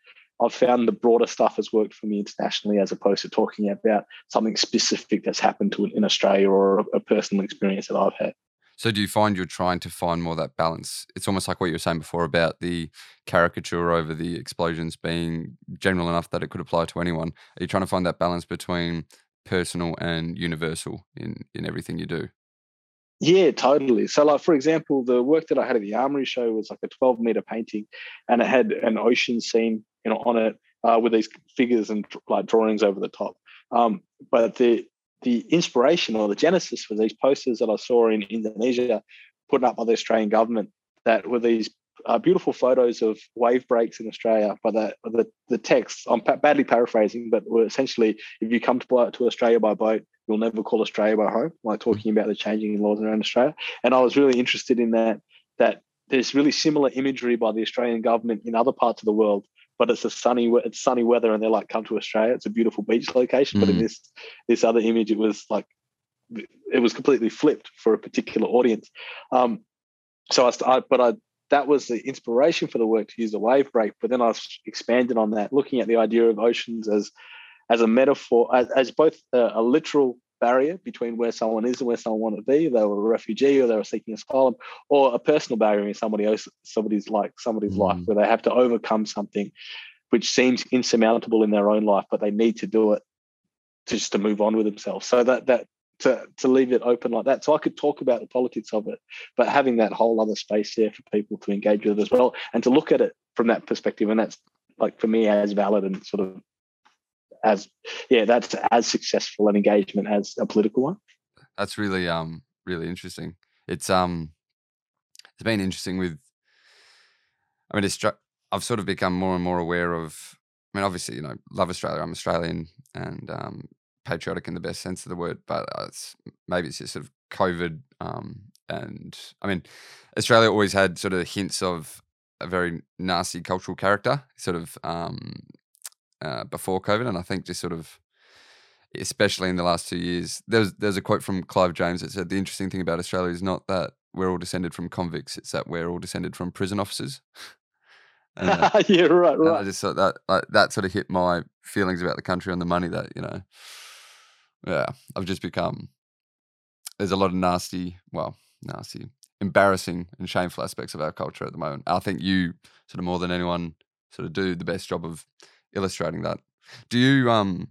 I've found the broader stuff has worked for me internationally as opposed to talking about something specific that's happened to in Australia or a, a personal experience that I've had. So do you find you're trying to find more that balance? It's almost like what you were saying before about the caricature over the explosions being general enough that it could apply to anyone. Are you trying to find that balance between personal and universal in in everything you do? Yeah, totally. So, like for example, the work that I had at the Armory show was like a 12 meter painting, and it had an ocean scene, you know, on it uh, with these figures and like drawings over the top. Um, but the the inspiration or the genesis for these posters that I saw in Indonesia, put up by the Australian government, that were these uh, beautiful photos of wave breaks in Australia. But the, the, the text, I'm badly paraphrasing, but were essentially, if you come to, to Australia by boat, you'll never call Australia by home, like talking about the changing laws around Australia. And I was really interested in that, that there's really similar imagery by the Australian government in other parts of the world but it's a sunny it's sunny weather and they're like come to australia it's a beautiful beach location mm. but in mm. this this other image it was like it was completely flipped for a particular audience um so I, I but i that was the inspiration for the work to use the wave break but then i expanded on that looking at the idea of oceans as as a metaphor as, as both a, a literal barrier between where someone is and where someone want to be. They were a refugee or they were seeking asylum, or a personal barrier in somebody else, somebody's like somebody's mm. life where they have to overcome something which seems insurmountable in their own life, but they need to do it just to move on with themselves. So that that to to leave it open like that. So I could talk about the politics of it, but having that whole other space there for people to engage with as well and to look at it from that perspective. And that's like for me as valid and sort of as yeah, that's as successful an engagement as a political one. That's really um really interesting. It's um it's been interesting with I mean it's I've sort of become more and more aware of I mean obviously, you know, love Australia. I'm Australian and um patriotic in the best sense of the word, but it's maybe it's just sort of COVID um and I mean Australia always had sort of hints of a very nasty cultural character, sort of um, uh, before COVID, and I think just sort of, especially in the last two years, there's there's a quote from Clive James that said the interesting thing about Australia is not that we're all descended from convicts; it's that we're all descended from prison officers. And, uh, yeah, right, right. I just thought that like, that sort of hit my feelings about the country and the money. That you know, yeah, I've just become. There's a lot of nasty, well, nasty, embarrassing and shameful aspects of our culture at the moment. I think you sort of more than anyone sort of do the best job of illustrating that. Do you um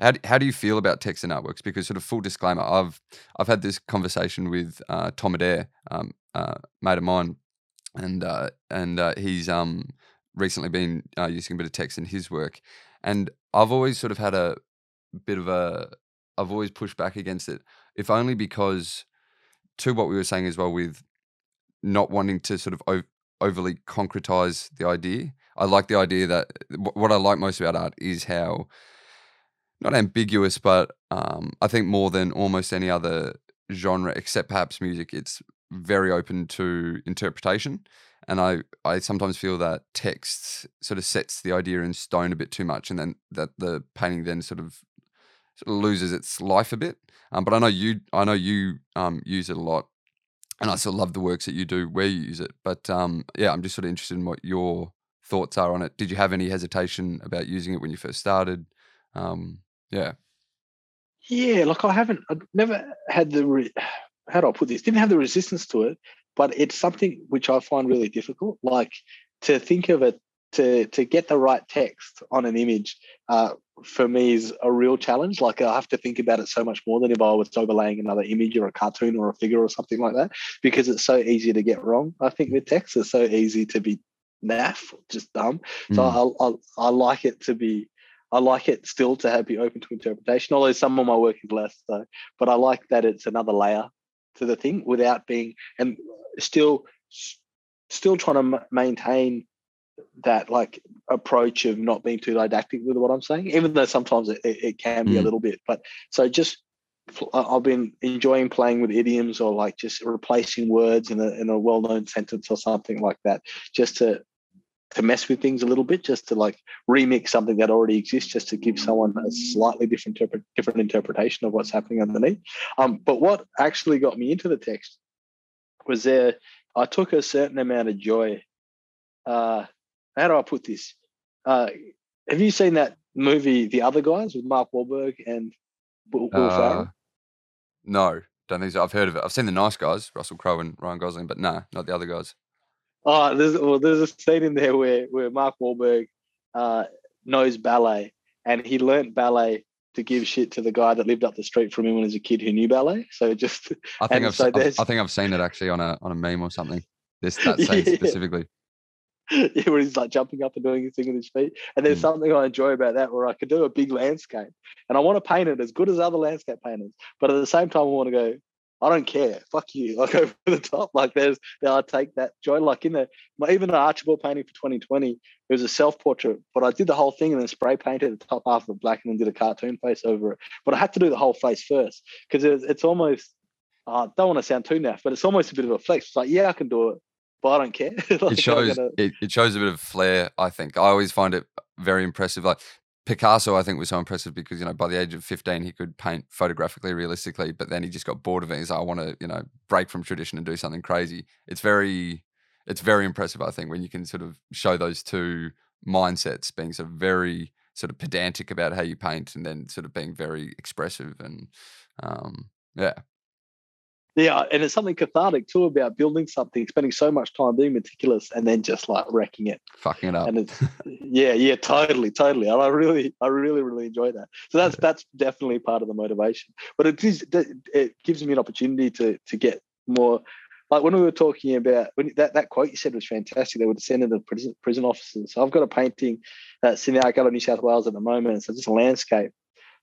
how do, how do you feel about text and artworks? Because sort of full disclaimer, I've I've had this conversation with uh, Tom Adair, um, uh, mate of mine, and uh, and uh, he's um recently been uh, using a bit of text in his work, and I've always sort of had a bit of a I've always pushed back against it, if only because to what we were saying as well with not wanting to sort of overly concretize the idea. I like the idea that what I like most about art is how not ambiguous, but um, I think more than almost any other genre, except perhaps music, it's very open to interpretation. And I, I sometimes feel that text sort of sets the idea in stone a bit too much, and then that the painting then sort of sort of loses its life a bit. Um, but I know you, I know you um, use it a lot, and I still love the works that you do where you use it. But um, yeah, I'm just sort of interested in what your thoughts are on it. Did you have any hesitation about using it when you first started? Um, yeah. Yeah, like I haven't, I've never had the, re- how do I put this? Didn't have the resistance to it, but it's something which I find really difficult. Like to think of it, to to get the right text on an image, uh, for me is a real challenge. Like I have to think about it so much more than if I was overlaying another image or a cartoon or a figure or something like that, because it's so easy to get wrong. I think with text, it's so easy to be naff, just dumb. So Mm. I, I I like it to be I like it still to have be open to interpretation, although some of my work is less so. But I like that it's another layer to the thing without being and still still trying to ma- maintain that like approach of not being too didactic with what I'm saying, even though sometimes it, it, can be a Mm. little bit. But so just I've been enjoying playing with idioms or like just replacing words in a in a well-known sentence or something like that, just to to mess with things a little bit, just to like remix something that already exists, just to give someone a slightly different interpret, different interpretation of what's happening underneath. Um, but what actually got me into the text was there. I took a certain amount of joy. Uh, how do I put this? Uh, have you seen that movie, The Other Guys, with Mark Wahlberg and Will, Will Uh, Ferrell? no, don't think so. I've heard of it. I've seen the nice guys, Russell Crowe and Ryan Gosling, but nah, not the other guys. Oh, there's well, there's a scene in there where where Mark Wahlberg uh, knows ballet, and he learnt ballet to give shit to the guy that lived up the street from him when he was a kid who knew ballet. So just I think I've, so I've- I think I've seen it actually on a on a meme or something. This that scene Yeah. specifically. yeah, where he's like jumping up and doing his thing with his feet. And there's Mm. something I enjoy about that where I could do a big landscape and I want to paint it as good as other landscape painters, but at the same time I want to go. I don't care. Fuck you. Like over the top. Like there's, I take that joy. Like in the, my, even the Archibald painting for 2020, it was a self portrait, but I did the whole thing and then spray painted the top half of it black and then did a cartoon face over it. But I had to do the whole face first because it's, it's almost, oh, I don't want to sound too naff, but it's almost a bit of a flex. It's like, yeah, I can do it, but I don't care. Like, it shows gonna- it, it shows a bit of flair i think i always find it very impressive like picasso i think was so impressive because you know by the age of 15 he could paint photographically realistically but then he just got bored of it. He's like i want to you know break from tradition and do something crazy. It's very it's very impressive i think when you can sort of show those two mindsets being sort of very sort of pedantic about how you paint and then sort of being very expressive and um yeah Yeah, and it's something cathartic too about building something, spending so much time being meticulous, and then just like wrecking it. fucking it up And it's yeah, yeah, totally, totally. And I really, I really, really enjoy that. So that's that's definitely part of the motivation. But it is it gives me an opportunity to to get more. Like when we were talking about when that, that quote you said was fantastic. They were descendant of prison prison officers. So I've got a painting that's in the Argyle, New South Wales at the moment. So it's just a landscape,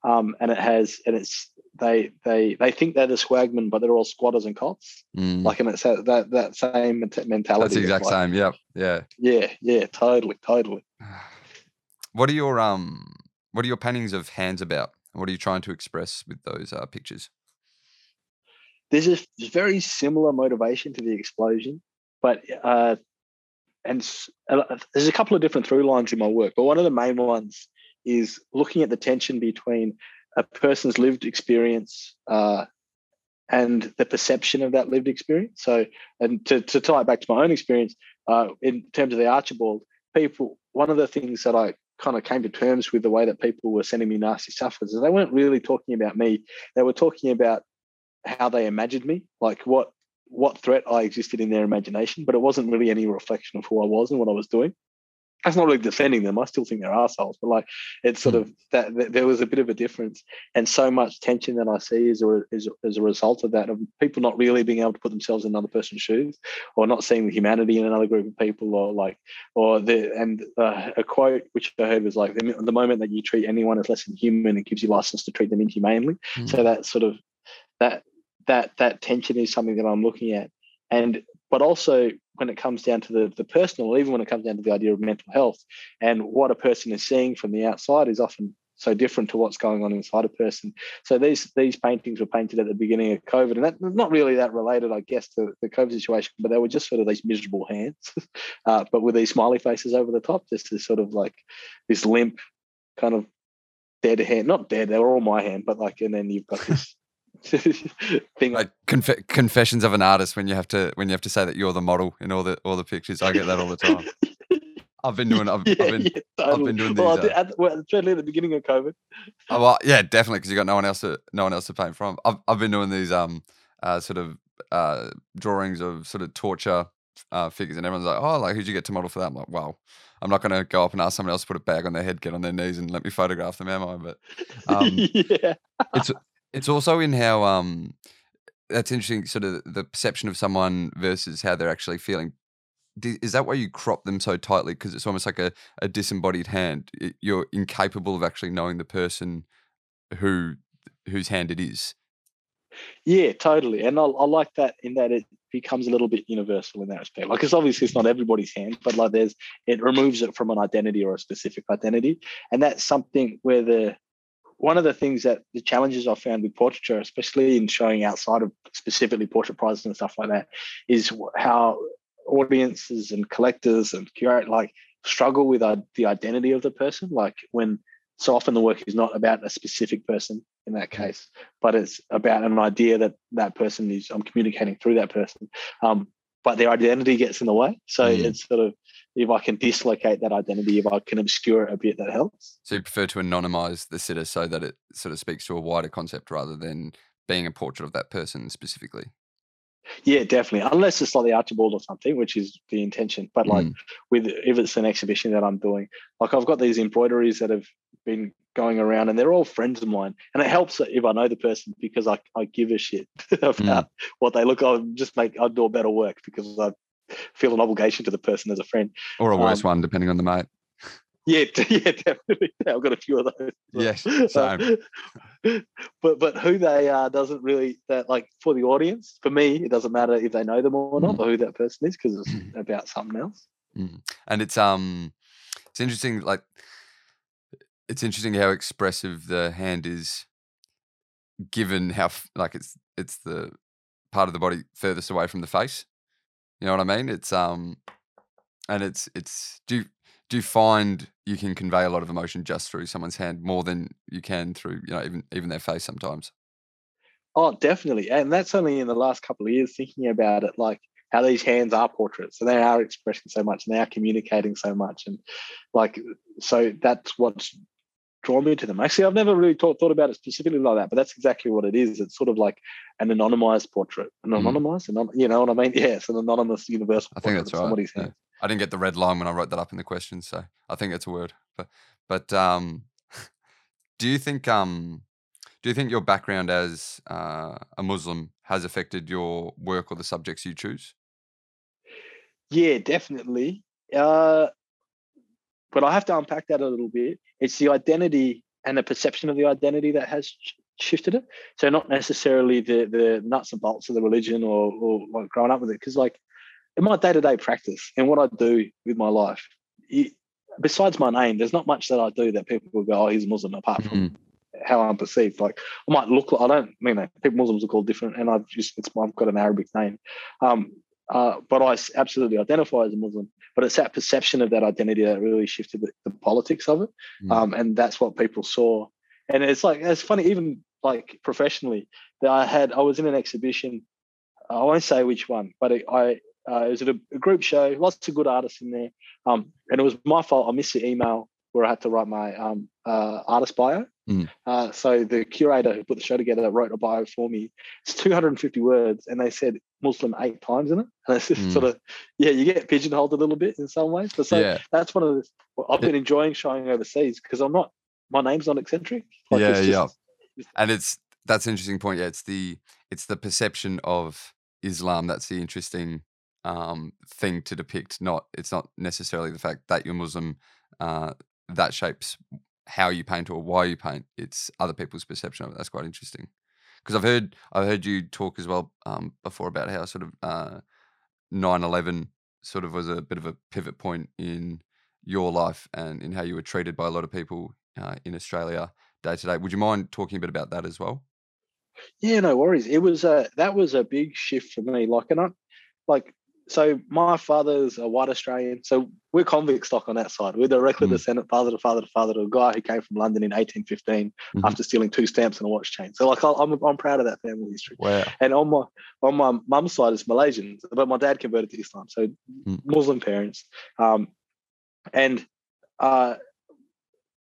um, and it has and it's they they they think they're the swagmen, but they're all squatters and cops. Mm, Like and it's that that, that same mentality. that's the exact like, same yep yeah Yeah, yeah, totally, totally. What are your um what are your paintings of hands about? What are you trying to express with those uh, pictures? There's a very similar motivation to the explosion, but uh, and uh, there's a couple of different through lines in my work. But one of the main ones is looking at the tension between a person's lived experience uh, and the perception of that lived experience. So, and to, to tie it back to my own experience, uh, in terms of the Archibald, people, one of the things that I kind of came to terms with the way that people were sending me nasty stuff is they weren't really talking about me. They were talking about how they imagined me, like what what threat I existed in their imagination, but it wasn't really any reflection of who I was and what I was doing that's not really defending them. I still think they're assholes, but like it's sort hmm. of that, that, there was a bit of a difference, and so much tension that I see is a, is, is a result of that of people not really being able to put themselves in another person's shoes, or not seeing the humanity in another group of people, or like or the and uh, a quote which I heard was like the, the moment that you treat anyone as less than human, it gives you license to treat them inhumanely. Mm. So that sort of that that that tension is something that I'm looking at, and but also when it comes down to the, the personal, even when it comes down to the idea of mental health and what a person is seeing from the outside is often so different to what's going on inside a person. So these these paintings were painted at the beginning of COVID, and that not really that related, I guess, to the COVID situation, but they were just sort of these miserable hands, uh, but with these smiley faces over the top, just this sort of like this limp kind of dead hand, not dead, they were all my hand, but like, and then you've got this thing. Like conf- confessions of an artist when you have to when you have to say that you're the model in all the all the pictures. I get that all the time. I've been doing. I've, yeah, I've been. Yeah, totally. I've been doing these. Well, uh, at, well, certainly at the beginning of COVID. Oh well, yeah, definitely because you got no one else to no one else to paint from. I've I've been doing these um uh sort of uh drawings of sort of torture uh figures, and everyone's like, oh, like who'd you get to model for that? I'm like, well, I'm not going to go up and ask someone else to put a bag on their head, get on their knees, and let me photograph them, am I? But um, yeah, it's it's also in how um that's interesting, sort of the perception of someone versus how they're actually feeling. Is that why you crop them so tightly? Because it's almost like a, a disembodied hand. You're incapable of actually knowing the person who whose hand it is. Yeah, totally. And I, I like that in that it becomes a little bit universal in that respect. Like it's obviously it's not everybody's hand, but like there's it removes it from an identity or a specific identity. And that's something where the one of the things that the challenges I found with portraiture, especially in showing outside of specifically portrait prizes and stuff like that, is how audiences and collectors and curate like struggle with uh, the identity of the person. Like when so often the work is not about a specific person in that case, but it's about an idea that that person is I'm communicating through that person. Um, but their identity gets in the way. So mm. it's sort of if I can dislocate that identity, if I can obscure it a bit, that helps. So you prefer to anonymize the sitter so that it sort of speaks to a wider concept rather than being a portrait of that person specifically. Yeah, definitely. Unless it's like the Archibald or something, which is the intention. But like mm. with if it's an exhibition that I'm doing, like I've got these embroideries that have been going around and they're all friends of mine. And it helps if I know the person because I, I give a shit about mm. what they look. I'll just make I'll do a better work because I feel an obligation to the person as a friend. Or a worse um, one, depending on the mate. Yeah, yeah, definitely. I've got a few of those. Yes, same. but but who they are doesn't really that like for the audience. For me, it doesn't matter if they know them or not, mm. or who that person is, because it's mm. about something else. Mm. And it's um, it's interesting. Like, it's interesting how expressive the hand is, given how like it's it's the part of the body furthest away from the face. You know what I mean? It's um, and it's it's do do you find you can convey a lot of emotion just through someone's hand more than you can through you know even even their face sometimes? Oh, definitely, and that's only in the last couple of years thinking about it, like how these hands are portraits and they are expressing so much and they are communicating so much, and like so that's what's drawn me to them. Actually, I've never really thought, thought about it specifically like that, but that's exactly what it is. It's sort of like an anonymized portrait, an mm. anonymized, mm. you know what I mean? Yeah, it's an anonymous universal. I think that's right. Yeah. I didn't get the red line when I wrote that up in the question, so I think it's a word. But but um, do you think um, do you think your background as uh, a Muslim has affected your work or the subjects you choose? Yeah, definitely. Uh, but I have to unpack that a little bit. It's the identity and the perception of the identity that has shifted it. So not necessarily the the nuts and bolts of the religion or or like growing up with it, because like in my day to day practice and what I do with my life, it, besides my name, there's not much that I do that people will go, "Oh, he's Muslim," apart from mm-hmm. how I'm perceived. Like I might look, I don't I mean people Muslims are called different, and I've just it's I've got an Arabic name, um, uh, but I absolutely identify as a Muslim. But it's that perception of that identity that really shifted the, the politics of it, mm-hmm. um, and that's what people saw. And it's like it's funny, even like professionally, that I had I was in an exhibition. I won't say which one, but I uh, it was at a, a, group show, lots of good artists in there. Um, and it was my fault. I missed the email where I had to write my um, uh, artist bio. Mm. Uh, so the curator who put the show together wrote a bio for me. It's 250 words, and they said Muslim eight times in it. And it's just Mm. sort of, yeah, you get pigeonholed a little bit in some ways. But so yeah, that's one of the, well, I've been enjoying showing overseas because I'm not, my name's not eccentric. Yeah, it's yeah. and it's that's an interesting point. Yeah, it's the it's the perception of Islam that's the interesting um, thing to depict. Not it's not necessarily the fact that you're Muslim uh, that shapes how you paint or why you paint. It's other people's perception of it. That's quite interesting. Because I've heard I've heard you talk as well um, before about how sort of uh, 9/11 sort of was a bit of a pivot point in your life and in how you were treated by a lot of people uh, in Australia day to day. Would you mind talking a bit about that as well? Yeah, no worries. It was a that was a big shift for me. Like, and I, like, so my father's a white Australian, so we're convict stock on that side. We're directly Mm. descendant, father to father to father to a guy who came from London in 1815 Mhm. after stealing two stamps and a watch chain. So, like, I'm I'm proud of that family history. Wow. And on my on my mum's side is Malaysian, but my dad converted to Islam, so Mm. Muslim parents, um, and uh,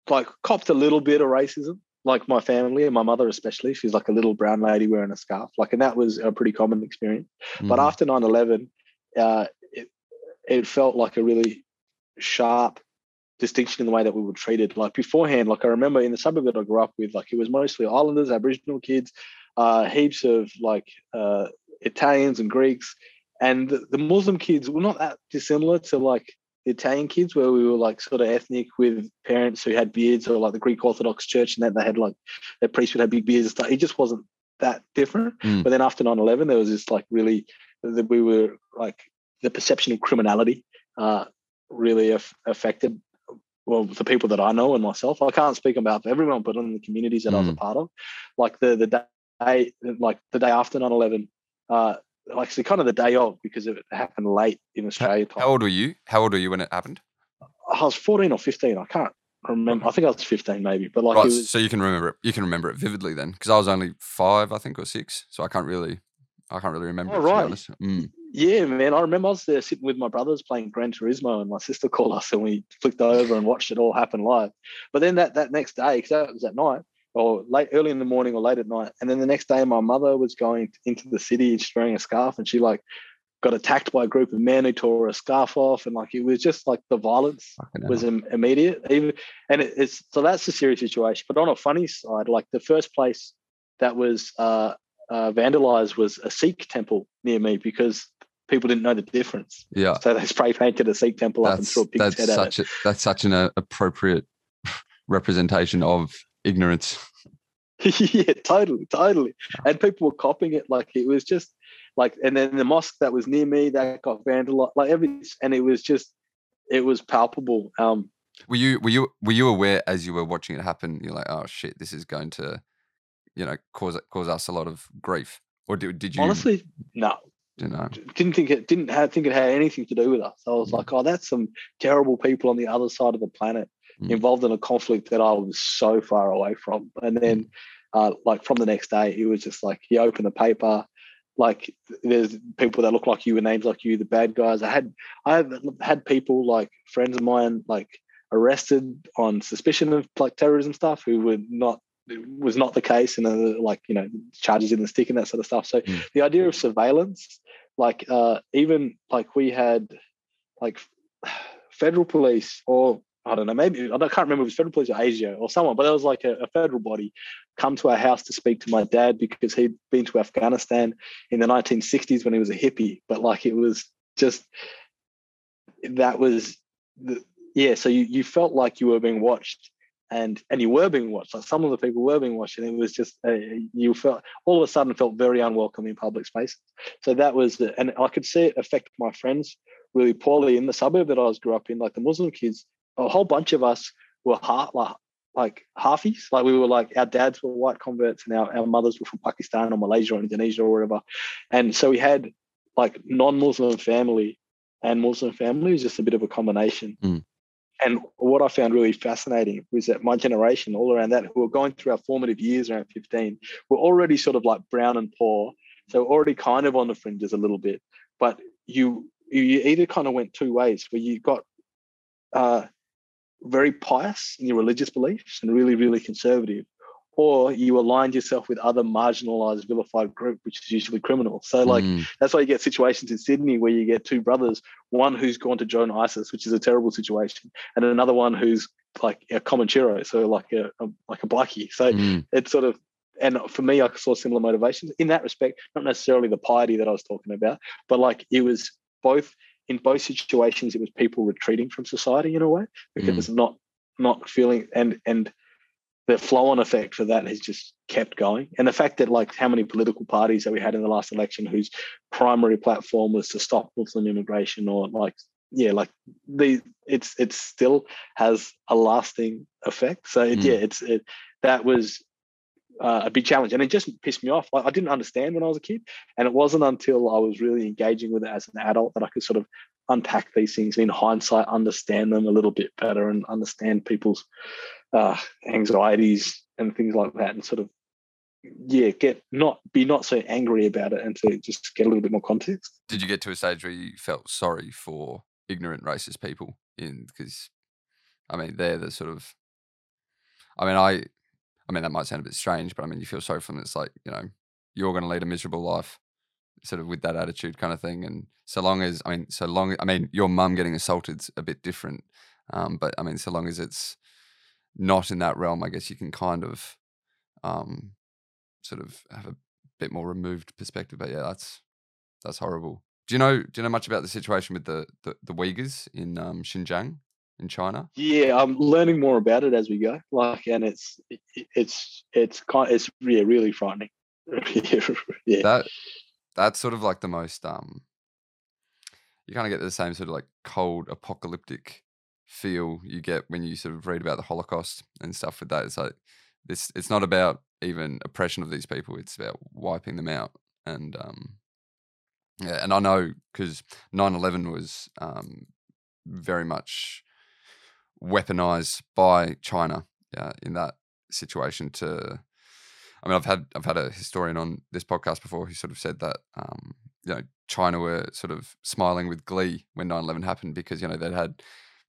like copped a little bit of racism. Like my family and my mother especially, she's like a little brown lady wearing a scarf. Like, and that was a pretty common experience. But Mm. after 9/11, uh, it it felt like a really sharp distinction in the way that we were treated. Like beforehand, like I remember in the suburb that I grew up with, like it was mostly Islanders, Aboriginal kids, uh, heaps of like uh, Italians and Greeks, and the, Muslim kids were not that dissimilar to like the Italian kids, where we were like sort of ethnic with parents who had beards, or like the Greek Orthodox Church, and that they had like their priests would have big beards and stuff. It just wasn't that different. Mm. But then after 9-11, there was this like really that we were like the perception of criminality uh, really af- affected well the people that I know and myself. I can't speak about everyone, but in the communities that I was a Mm. part of, like the the day like the day after 9-11, uh, actually kind of the day of because it happened late in Australia time. How old were you? How old were you when it happened? I was 14 or 15. I can't remember. I think I was 15 maybe, but like right, it was so you can remember it. You can remember it vividly then, because I was only five, I think, or six, so I can't really, I can't really remember. Be right. Mm. Yeah, man. I remember I was there sitting with my brothers playing Gran Turismo, and my sister called us, and we flicked over and watched it all happen live. But then that that next day, because that was at night or late, early in the morning or late at night, and then the next day, my mother was going into the city, and she's wearing a scarf, and she like got attacked by a group of men who tore her scarf off, and like it was just like the violence was im- immediate. Even and it, it's so that's a serious situation. But on a funny side, like the first place that was uh, uh, vandalized was a Sikh temple near me because people didn't know the difference. yeah, So they spray painted a Sikh temple up and that's threw a pig's that's head at it. such a, that's such an uh, appropriate representation of ignorance. yeah, totally, totally. And people were copying it like it was just like, and then the mosque that was near me that got vandalized, like every, and it was just, it was palpable. Um, Were you were you were you aware as you were watching it happen? You're like, oh shit, this is going to, you know, cause cause us a lot of grief. Or did, did you honestly, no, you know? didn't think it didn't have, think it had anything to do with us. I was Mm. like, oh, that's some terrible people on the other side of the planet Mm. involved in a conflict that I was so far away from. And then, uh, like from the next day, it was just like you open the paper, like there's people that look like you and names like you, the bad guys. I had I have had people like friends of mine like arrested on suspicion of like terrorism stuff who were not was not the case and uh, like you know charges in the stick and that sort of stuff so Mm. the idea of surveillance like uh even like we had like federal police or I don't know, maybe I can't remember if it was federal police or ASIO or someone, but there was like a, a federal body come to our house to speak to my dad because he'd been to Afghanistan in the 1960s when he was a hippie. But like it was just that was the, yeah. So you you felt like you were being watched, and and you were being watched. Like some of the people were being watched, and it was just uh, you felt all of a sudden felt very unwelcome in public spaces. So that was, and I could see it affect my friends really poorly in the suburb that I was grew up in. Like the Muslim kids, a whole bunch of us were half like like halfies. Like we were like our dads were white converts and our, our mothers were from Pakistan or Malaysia or Indonesia or wherever. And so we had like non-Muslim family and Muslim family was just a bit of a combination. Mm. And what I found really fascinating was that my generation, all around that, who were going through our formative years around 15, were already sort of like brown and poor. So already kind of on the fringes a little bit. But you you either kind of went two ways where you got uh very pious in your religious beliefs and really, really conservative, or you aligned yourself with other marginalized, vilified group, which is usually criminal. So, like, mm. that's why you get situations in Sydney where you get two brothers, one who's gone to join ISIS, which is a terrible situation, and another one who's like a Comanchero, so like a, a like a blackie. So mm. it's sort of, and for me, I saw similar motivations in that respect. Not necessarily the piety that I was talking about, but like it was both in both situations. It was people retreating from society in a way because mm. it's not not feeling and and the flow on effect for that has just kept going. And the fact that like how many political parties that we had in the last election whose primary platform was to stop Muslim immigration or like yeah, like the it's it still has a lasting effect. So it, mm. yeah, it's it that was uh, a big challenge, and it just pissed me off. Like, I didn't understand when I was a kid, and it wasn't until I was really engaging with it as an adult that I could sort of unpack these things in hindsight, understand them a little bit better, and understand people's uh, anxieties and things like that, and sort of yeah, get not be not so angry about it, and to just get a little bit more context. Did you get to a stage where you felt sorry for ignorant racist people? In because, I mean, they're the sort of, I mean, I, I mean that might sound a bit strange, but I mean, you feel sorry for them. It's like you know, you're going to lead a miserable life, sort of with that attitude kind of thing. And so long as I mean, so long, I mean, your mum getting assaulted's a bit different, um, but I mean, so long as it's not in that realm, I guess you can kind of um, sort of have a bit more removed perspective. But yeah, that's that's horrible. Do you know Do you know much about the situation with the the, the Uyghurs in um, Xinjiang in China? Yeah, I'm learning more about it as we go. Like, and it's it's it's kind it's yeah really frightening. yeah, that that's sort of like the most um. You kind of get the same sort of like cold apocalyptic feel you get when you sort of read about the Holocaust and stuff with that. It's like this. It's not about even oppression of these people. It's about wiping them out. And um, yeah, and I know because 9/11 was um, very much weaponized by China uh, in that situation to I mean, I've had I've had a historian on this podcast before who sort of said that um, you know China were sort of smiling with glee when 9/11 happened because you know they'd had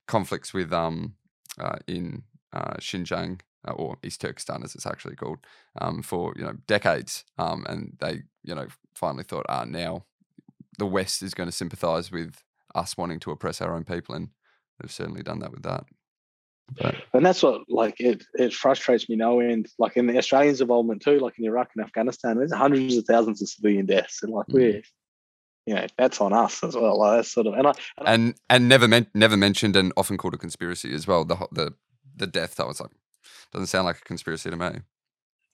conflicts with um uh, in uh, Xinjiang uh, or East Turkestan as it's actually called um, for you know decades, um, and they you know finally thought, ah, now the West is going to sympathise with us wanting to oppress our own people, and they've certainly done that with that. But, and that's what like it it frustrates me no end. Like in the Australians' involvement too, like in Iraq and Afghanistan, there's hundreds of thousands of civilian deaths, and like mm. we're you know that's on us as well. That's sort of and I and and, and never meant never mentioned and often called a conspiracy as well. The the the death that was like doesn't sound like a conspiracy to me.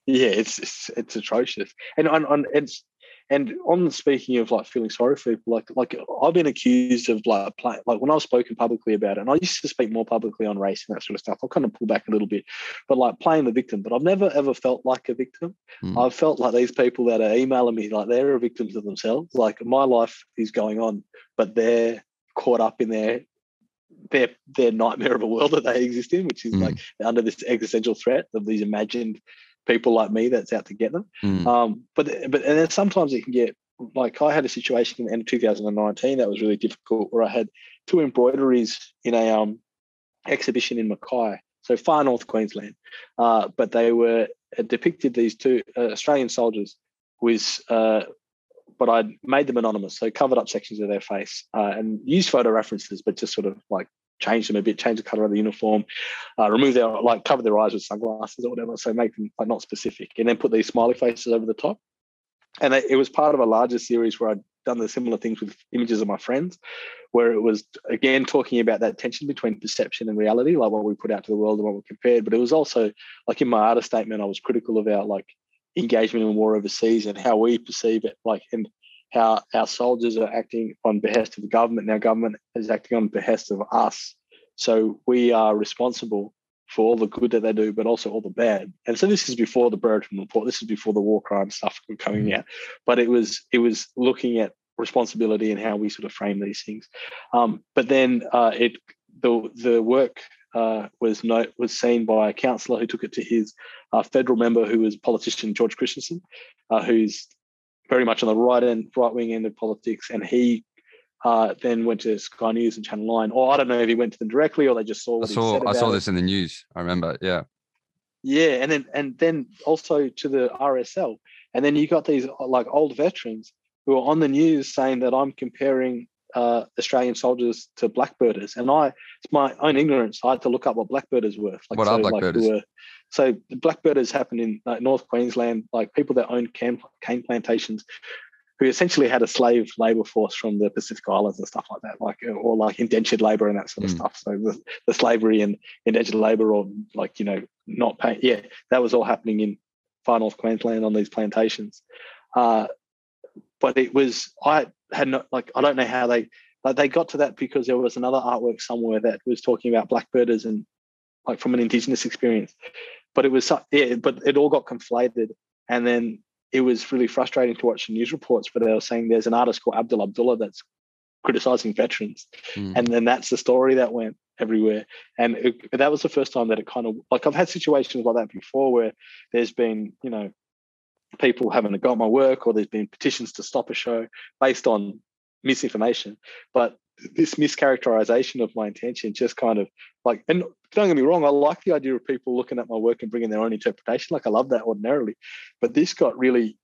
Yeah, it's it's, it's atrocious, and on, on it's and on speaking of like feeling sorry for people, like like I've been accused of like play, like when I've spoken publicly about it, and I used to speak more publicly on race and that sort of stuff. I'll kind of pull back a little bit, but like playing the victim. But I've never ever felt like a victim. Mm. I've felt like these people that are emailing me, like they're victims of themselves. Like my life is going on, but they're caught up in their their their nightmare of a world that they exist in, which is mm. like under this existential threat of these imagined people like me that's out to get them. Mm. Um, but but and then sometimes it can get like I had a situation in end of 2019 that was really difficult where I had two embroideries in a um, exhibition in Mackay, so far north Queensland, uh, but they were uh, depicted these two uh, Australian soldiers with. Uh, but I made them anonymous, so covered up sections of their face uh, and used photo references, but just sort of like change them a bit, change the color of the uniform, uh, remove their like cover their eyes with sunglasses or whatever, so make them like, not specific, and then put these smiley faces over the top. And it, was part of a larger series where I'd done the similar things with images of my friends, where it was again talking about that tension between perception and reality, like what we put out to the world and what we compared. But it was also like in my artist statement, I was critical about like engagement in war overseas and how we perceive it, like and how our soldiers are acting on behest of the government and our government is acting on behest of us. So we are responsible for all the good that they do, but also all the bad. And so this is before the Brereton report. This is before the war crime stuff coming mm-hmm. out. But it was it was looking at responsibility and how we sort of frame these things. Um, but then uh, it the the work uh, was note was seen by a councillor who took it to his uh, federal member, who was politician George Christensen, uh, who's very much on the right end, right wing end of politics, and he uh, then went to Sky News and Channel Nine, or I don't know if he went to them directly or they just saw. I saw I saw this in the news. I remember, yeah. Yeah, and then and then also to the RSL, and then you got these like old veterans who are on the news saying that I'm comparing uh, Australian soldiers to blackbirders, and I it's my own ignorance. I had to look up what blackbirders were. Like, what so, are blackbirders? Like, were, so the blackbirders happened in like, North Queensland, like people that owned cane, cane plantations who essentially had a slave labor force from the Pacific Islands and stuff like that, like or like indentured labor and that sort of mm. stuff. So the, the slavery and indentured labor, or like you know not paying, yeah, that was all happening in far north Queensland on these plantations. Uh, but it was I had not like I don't know how they like they got to that because there was another artwork somewhere that was talking about blackbirders and like from an indigenous experience. But it was yeah, but it all got conflated, and then it was really frustrating to watch the news reports. But they were saying there's an artist called Abdul Abdullah that's criticizing veterans, mm. and then that's the story that went everywhere. And it, that was the first time that it kind of like I've had situations like that before where there's been you know people haven't got my work or there's been petitions to stop a show based on misinformation. But this mischaracterization of my intention just kind of like and don't get me wrong i like the idea of people looking at my work and bringing their own interpretation like i love that ordinarily but this got really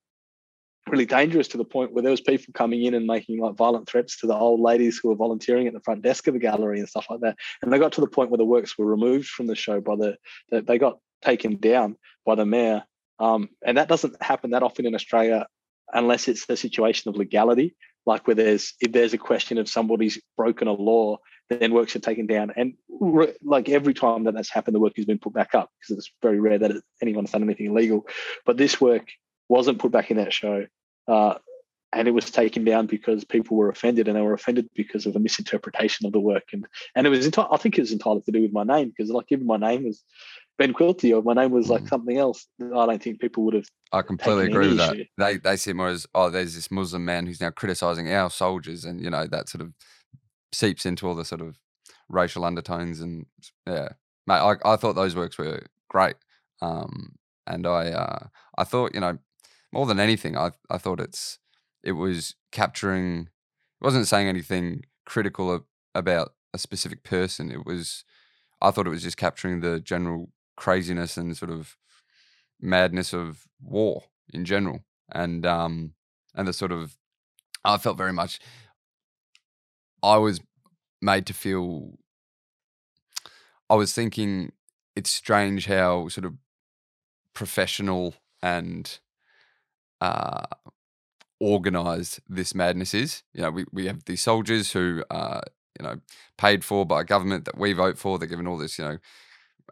really dangerous to the point where there was people coming in and making like violent threats to the old ladies who were volunteering at the front desk of the gallery and stuff like that. And they got to the point where the works were removed from the show by the they got taken down by the mayor. Um, and that doesn't happen that often in Australia unless it's a situation of legality, like where there's if there's a question of somebody's broken a law, then works are taken down. And re- like every time that that's happened, the work has been put back up because it's very rare that anyone's done anything illegal. But this work wasn't put back in that show. Uh, and it was taken down because people were offended, and they were offended because of a misinterpretation of the work. And and it was enti- I think it was entirely to do with my name because like if my name was Ben Quilty or my name was like mm. something else, I don't think people would have. I completely agree with issue. that. They they see more as oh, there's this Muslim man who's now criticizing our soldiers, and you know that sort of seeps into all the sort of racial undertones and yeah, mate. I I thought those works were great, um, and I uh, I thought you know more than anything, I I thought it's it was capturing. It wasn't saying anything critical of, about a specific person. It was. I thought it was just capturing the general craziness and sort of madness of war in general, and um, and the sort of. I felt very much. I was made to feel. I was thinking it's strange how sort of professional and uh, organized this madness is. You know, we, we have these soldiers who are, you know, paid for by a government that we vote for. They're given all this, you know,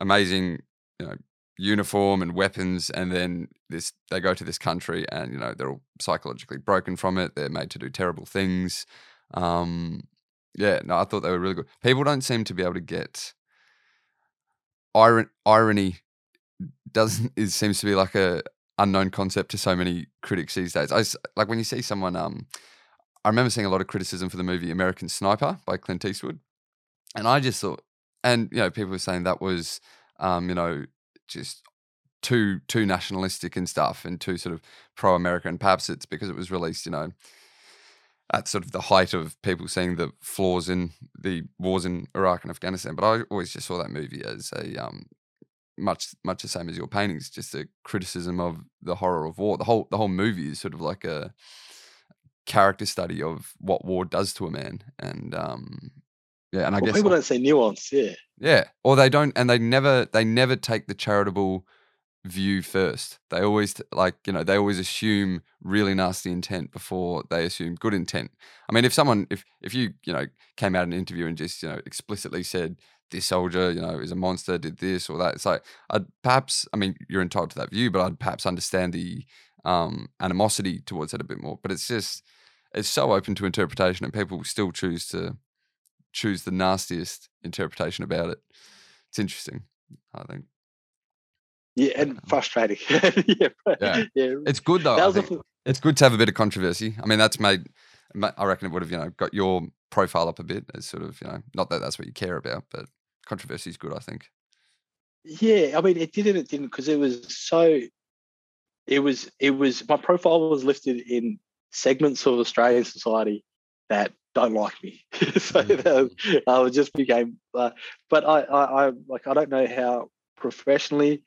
amazing, you know, uniform and weapons, and then this they go to this country and you know they're all psychologically broken from it. They're made to do terrible things. Um, yeah, no, I thought they were really good. People don't seem to be able to get iron, irony. Doesn't it seems to be like a unknown concept to so many critics these days. I like when you see someone. Um, I remember seeing a lot of criticism for the movie American Sniper by Clint Eastwood, and I just thought, and you know, people were saying that was, um, you know, just too too nationalistic and stuff, and too sort of pro American. Perhaps it's because it was released, you know, at sort of the height of people seeing the flaws in the wars in Iraq and Afghanistan. But I always just saw that movie as a um, much much the same as your paintings, just a criticism of the horror of war. The whole the whole movie is sort of like a character study of what war does to a man, and um, yeah, and I well, guess people don't say nuance, yeah, yeah, or they don't, and they never they never take the charitable view first. They always like you know they always assume really nasty intent before they assume good intent. I mean, if someone if if you you know came out in an interview and just you know explicitly said this soldier, you know, is a monster, did this or that. It's like I'd perhaps, I mean, you're entitled to that view, but I'd perhaps understand the um, animosity towards it a bit more. But it's just, it's so open to interpretation, and people still choose to choose the nastiest interpretation about it. It's interesting, I think. Yeah, and um frustrating. yeah, yeah, yeah, It's good though. A, it's good to have a bit of controversy. I mean, that's made. I reckon it would have, you know, got your profile up a bit It's sort of, you know, not that that's what you care about, but controversy is good, I think. Yeah, I mean, it did and it didn't because it was so. It was it was my profile was lifted in segments of Australian society that don't like me. so mm. I just became, uh, but I, I, I, like, I don't know how professionally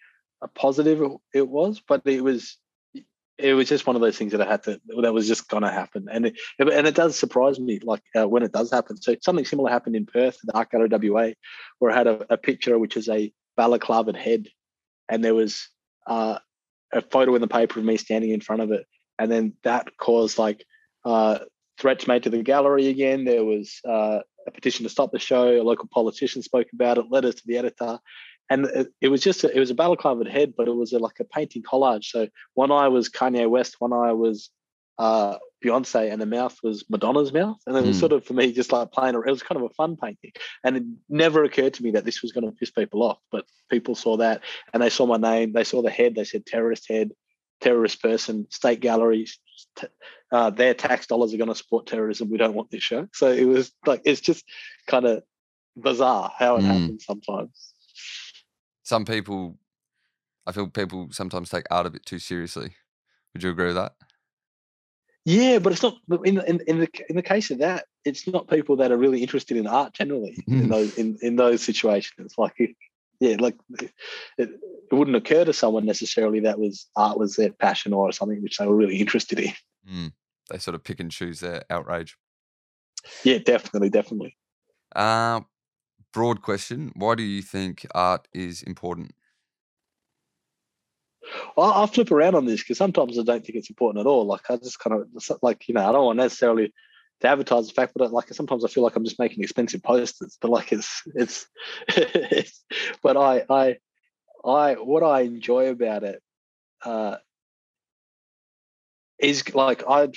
positive it, it was, but it was, it was just one of those things that I had to, that was just going to happen. And it, and it does surprise me, like uh, when it does happen. So something similar happened in Perth, the Art Gallery WA, where I had a, a picture, which is a balaclava head. And there was uh, a photo in the paper of me standing in front of it. And then that caused like uh, threats made to the gallery again. There was uh, a petition to stop the show. A local politician spoke about it, letters to the editor. And it, it was just, a, it was a balaclava head, but it was a, like a painting collage. So one eye was Kanye West, one eye was uh, Beyonce, and the mouth was Madonna's mouth. And it was mm. sort of, for me, just like playing, it was kind of a fun painting. And it never occurred to me that this was going to piss people off. But people saw that and they saw my name, they saw the head, they said terrorist head, terrorist person, state galleries, uh, their tax dollars are going to support terrorism. We don't want this show. So it was like it's just kind of bizarre how it mm. happens sometimes. Some people, I feel people sometimes take art a bit too seriously. Would you agree with that? Yeah, but it's not in in, in the in the case of that. It's not people that are really interested in art generally in those in, in those situations. Like, yeah, like it, it wouldn't occur to someone necessarily that was art was their passion or something which they were really interested in. Mm they sort of pick and choose their outrage. Yeah, definitely, definitely. Uh, broad question: Why do you think art is important? I'll flip around on this because sometimes I don't think it's important at all. Like I just kind of like you know I don't want necessarily to advertise the fact, but like sometimes I feel like I'm just making expensive posters. But like it's it's, it's but I I I what I enjoy about it uh, is like I'd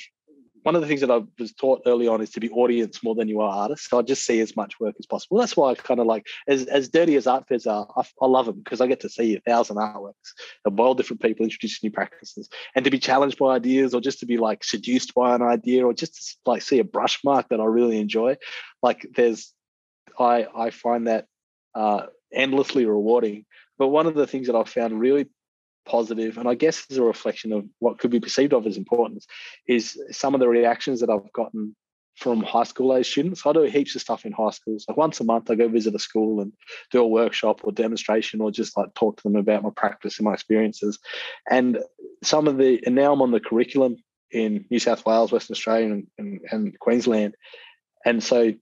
one of the things that I was taught early on is to be audience more than you are artist. So I just see as much work as possible. That's why I kind of like, as, as dirty as art fairs are, I, I love them because I get to see a thousand artworks of all different people introducing new practices and to be challenged by ideas or just to be like seduced by an idea or just to like see a brush mark that I really enjoy. Like there's, I, I find that uh, endlessly rewarding. But one of the things that I've found really positive, and I guess is a reflection of what could be perceived of as importance, is some of the reactions that I've gotten from high school age students. I do heaps of stuff in high schools. Like once a month, I go visit a school and do a workshop or demonstration, or just like talk to them about my practice and my experiences. And some of the, and now I'm on the curriculum in New South Wales, Western Australia, and, and, and Queensland. And so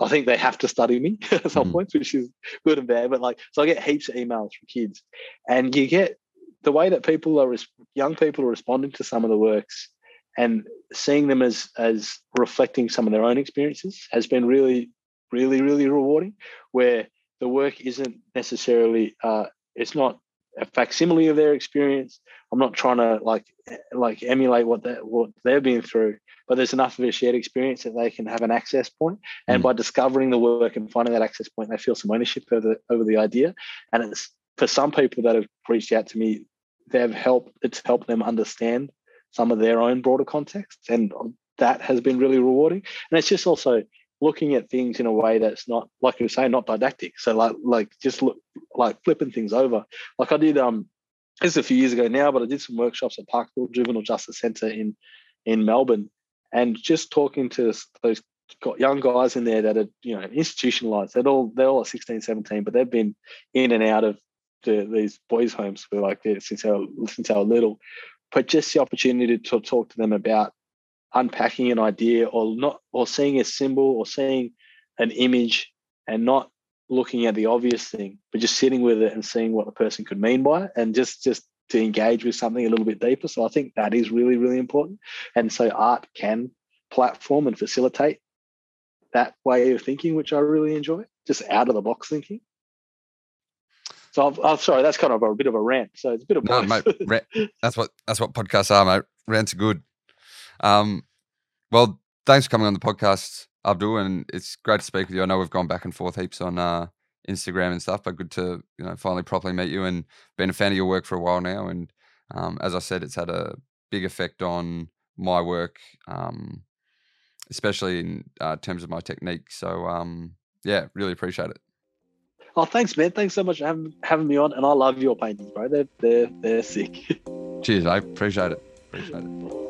I think they have to study me at some mm. points, which is good and bad. But like, so I get heaps of emails from kids, and you get the way that people are young people are responding to some of the works and seeing them as as reflecting some of their own experiences has been really really really rewarding where the work isn't necessarily uh, it's not a facsimile of their experience i'm not trying to like like emulate what that what they've been through but there's enough of a shared experience that they can have an access point. point and mm. by discovering the work and finding that access point they feel some ownership over, the, over the idea and it's for some people that have reached out to me they've helped it's helped them understand some of their own broader contexts and that has been really rewarding. And it's just also looking at things in a way that's not like you say not didactic. So like like just look like flipping things over. Like i did um this is a few years ago now but i did some workshops at parkville juvenile justice centre in in melbourne and just talking to those got young guys in there that are you know institutionalized. They're all they're all at 16 17 but they've been in and out of the, these boys' homes for like this since were since were little, but just the opportunity to talk to them about unpacking an idea or not or seeing a symbol or seeing an image and not looking at the obvious thing, but just sitting with it and seeing what the person could mean by it and just just to engage with something a little bit deeper. So I think that is really, really important. And so art can platform and facilitate that way of thinking, which I really enjoy, just out of the box thinking. So I'm, I'm, sorry, that's kind of a bit of a rant. So it's a bit of no, mate. Rant, that's what that's what podcasts are, mate. Rants are good. Um, well, thanks for coming on the podcast, Abdul, and it's great to speak with you. I know we've gone back and forth heaps on uh, Instagram and stuff, but good to you know finally properly meet you and been a fan of your work for a while now. And um, as I said, it's had a big effect on my work, um, especially in uh, terms of my technique. So um, yeah, really appreciate it. Oh, thanks, man. Thanks so much for having, having me on. And I love your paintings, bro. They're, they're, they're sick. Cheers. I appreciate it. Appreciate it.